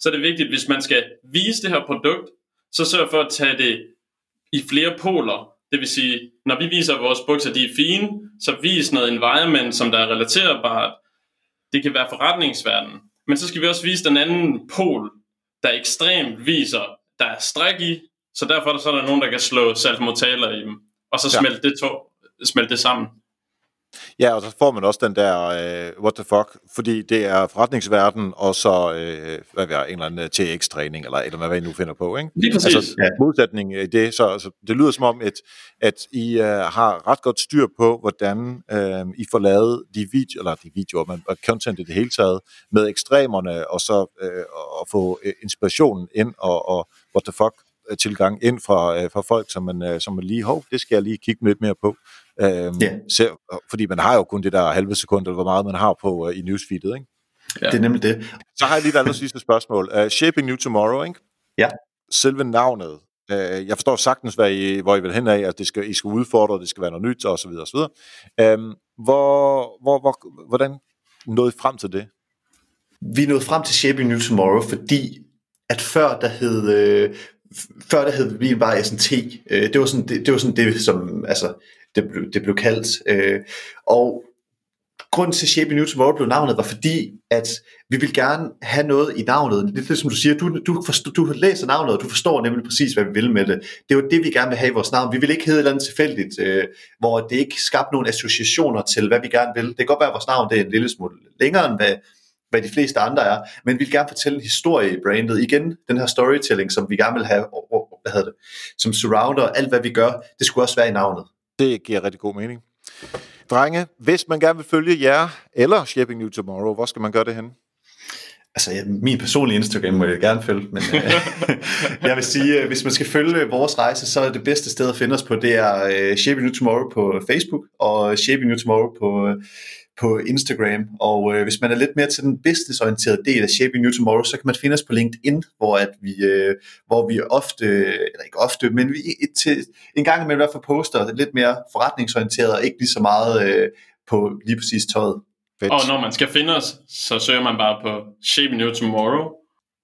så er det vigtigt, hvis man skal vise det her produkt, så sørg for at tage det i flere poler. Det vil sige, når vi viser at vores bukser, de er fine, så vis noget environment, som der er relaterbart. Det kan være forretningsverden. Men så skal vi også vise den anden pol, der ekstremt viser, der er stræk i, så derfor er der, så er der nogen, der kan slå saltmotaler i dem, og så smelte, ja. det, to, smelte det sammen. Ja, og så får man også den der, uh, what the fuck, fordi det er forretningsverden, og så, uh, hvad ved jeg, en eller anden øh, TX-træning, eller, eller hvad I nu finder på, ikke? Lige præcis. Altså, ja. modsætning i det, så altså, det lyder som om, at, at I uh, har ret godt styr på, hvordan uh, I får lavet de videoer, eller de videoer, men content i det hele taget, med ekstremerne, og så uh, at få inspirationen ind, og, og what the fuck, tilgang ind fra, fra folk, som man, som man lige, hov, det skal jeg lige kigge lidt mere på. Øhm, yeah. så, fordi man har jo kun det der halve sekund, eller hvor meget man har på uh, i newsfeedet, ikke? Ja. Det er nemlig det. Så har jeg lige et andet sidste spørgsmål. Uh, Shaping New Tomorrow, ikke? Ja. Selve navnet. Uh, jeg forstår sagtens, hvad I, hvor I vil hen af, at det skal, I skal udfordre, det skal være noget nyt, og så videre, og så videre. Um, hvor, hvor, hvor, hvordan nåede I frem til det? Vi nåede frem til Shaping New Tomorrow, fordi at før der hed, øh, før der hed vi bare SNT. Øh, det var sådan det, det var sådan det som altså det blev, det blev kaldt. Øh, og grunden til Shape New Tomorrow blev navnet, var fordi, at vi vil gerne have noget i navnet. Det er det, som du siger, du, du, forstår, du læser navnet, og du forstår nemlig præcis, hvad vi vil med det. Det er jo det, vi gerne vil have i vores navn. Vi vil ikke hedde et eller andet tilfældigt, øh, hvor det ikke skabte nogle associationer til, hvad vi gerne vil. Det kan godt være, at vores navn det er en lille smule længere, end hvad, hvad de fleste andre er, men vi vil gerne fortælle en historie i brandet. Igen, den her storytelling, som vi gerne vil have, hvad hedder det, som surrounder alt, hvad vi gør, det skulle også være i navnet. Det giver rigtig god mening. Drenge, hvis man gerne vil følge jer eller Shaping New Tomorrow, hvor skal man gøre det hen? Altså, ja, min personlige Instagram må jeg gerne følge, men øh, jeg vil sige, øh, hvis man skal følge vores rejse, så er det bedste sted at finde os på, det er øh, Shaping New Tomorrow på Facebook, og Shaping New Tomorrow på øh, på Instagram, og øh, hvis man er lidt mere til den businessorienterede del af Shaping New Tomorrow, så kan man finde os på LinkedIn, hvor, at vi, øh, hvor vi ofte, eller ikke ofte, men vi til, en gang imellem i hvert fald poster lidt mere forretningsorienteret, og ikke lige så meget øh, på lige præcis tøjet. Fedt. Og når man skal finde os, så søger man bare på Shaping New Tomorrow,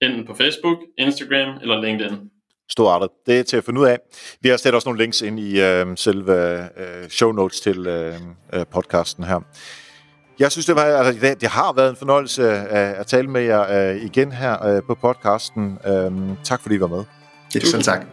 enten på Facebook, Instagram eller LinkedIn. Storartet. Det er til at finde ud af. Vi har sat også nogle links ind i øh, selve øh, show notes til øh, øh podcasten her. Jeg synes, det, var, altså, det har været en fornøjelse at, at tale med jer uh, igen her uh, på podcasten. Um, tak fordi I var med. Det selv tak.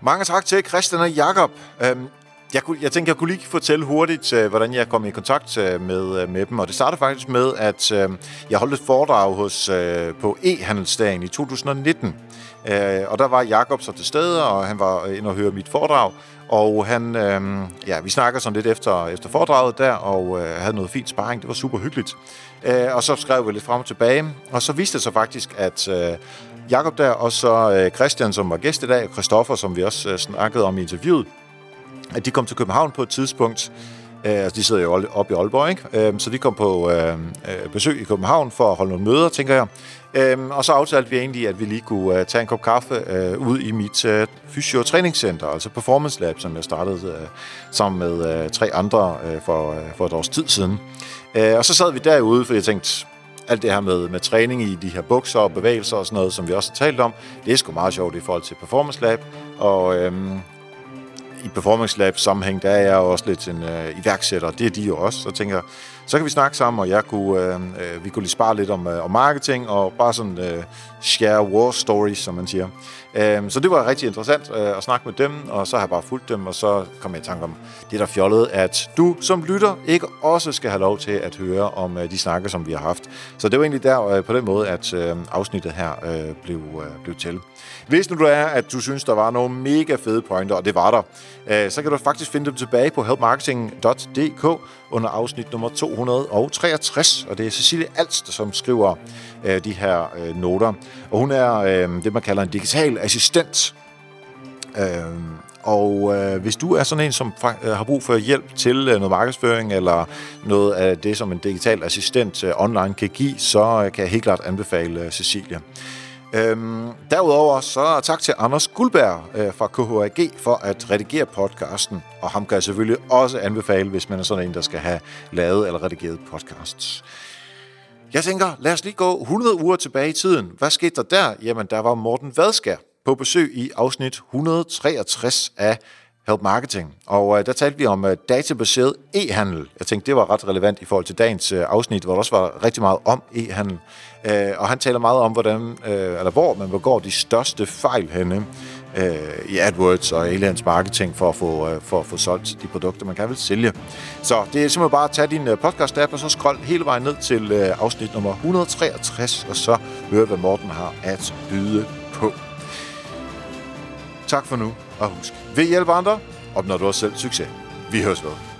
Mange tak til Christian og Jakob. Um, jeg, kunne, jeg tænkte, jeg kunne lige fortælle hurtigt, uh, hvordan jeg kom i kontakt uh, med, uh, med dem. Og det startede faktisk med, at uh, jeg holdt et foredrag hos, uh, på e-handelsdagen i 2019. Uh, og der var Jakob så til stede, og han var inde og høre mit foredrag. Og han, øh, ja, vi snakker sådan lidt efter, efter foredraget der, og øh, havde noget fint sparring. Det var super hyggeligt. Øh, og så skrev vi lidt frem og tilbage. Og så viste det sig faktisk, at øh, Jakob der, og så øh, Christian, som var gæst i dag, og Christoffer, som vi også øh, snakkede om i interviewet, at de kom til København på et tidspunkt. Øh, altså, de sidder jo oppe i Aalborg, ikke? Øh, så de kom på øh, øh, besøg i København for at holde nogle møder, tænker jeg. Øhm, og så aftalte vi egentlig, at vi lige kunne øh, tage en kop kaffe øh, ud i mit uh, fysio-træningscenter, altså Performance Lab, som jeg startede sammen med tre andre for, for et års tid siden. Uh, og så sad vi derude, for jeg tænkte, alt det her med, med træning i de her bukser og bevægelser og sådan noget, som vi også har talt om, det er sgu meget sjovt i forhold til Performance Lab. Og øhm, i Performance Lab sammenhæng, der er jeg også lidt en øh, iværksætter, det er de jo også. Så tænker jeg, så kan vi snakke sammen, og jeg kunne, øh, øh, vi kunne lige spare lidt om, øh, om marketing, og bare sådan øh, share war stories, som man siger. Øhm, så det var rigtig interessant øh, at snakke med dem, og så har jeg bare fulgt dem, og så kom jeg i tanke om, det der fjollede, at du som lytter ikke også skal have lov til at høre om øh, de snakke, som vi har haft. Så det var egentlig der øh, på den måde, at øh, afsnittet her øh, blev, øh, blev til. Hvis nu du er, at du synes, der var nogle mega fede pointer, og det var der, øh, så kan du faktisk finde dem tilbage på helpmarketing.dk under afsnit nummer 263, og det er Cecilie Alst, som skriver øh, de her øh, noter. Og hun er øh, det, man kalder en digital assistent. Øh, og øh, hvis du er sådan en, som øh, har brug for hjælp til øh, noget markedsføring, eller noget af det, som en digital assistent øh, online kan give, så øh, kan jeg helt klart anbefale øh, Cecilia. Øhm, derudover så tak til Anders Guldberg øh, fra KHAG for at redigere podcasten, og ham kan jeg selvfølgelig også anbefale, hvis man er sådan en, der skal have lavet eller redigeret podcasts. Jeg tænker, lad os lige gå 100 uger tilbage i tiden. Hvad skete der der? Jamen, der var Morten Vadskær på besøg i afsnit 163 af Help Marketing. Og øh, der talte vi om øh, databaseret e-handel. Jeg tænkte, det var ret relevant i forhold til dagens øh, afsnit, hvor der også var rigtig meget om e-handel. Øh, og han taler meget om, hvordan, øh, eller hvor man begår de største fejl henne øh, i AdWords og Aliens marketing for at, få, øh, for at få solgt de produkter, man kan vil sælge. Så det er simpelthen bare at tage din øh, podcast-app og så scroll hele vejen ned til øh, afsnit nummer 163, og så høre, hvad Morten har at byde på. Tak for nu, og husk, ved hjælper andre, opnår du også selv succes. Vi høres ved.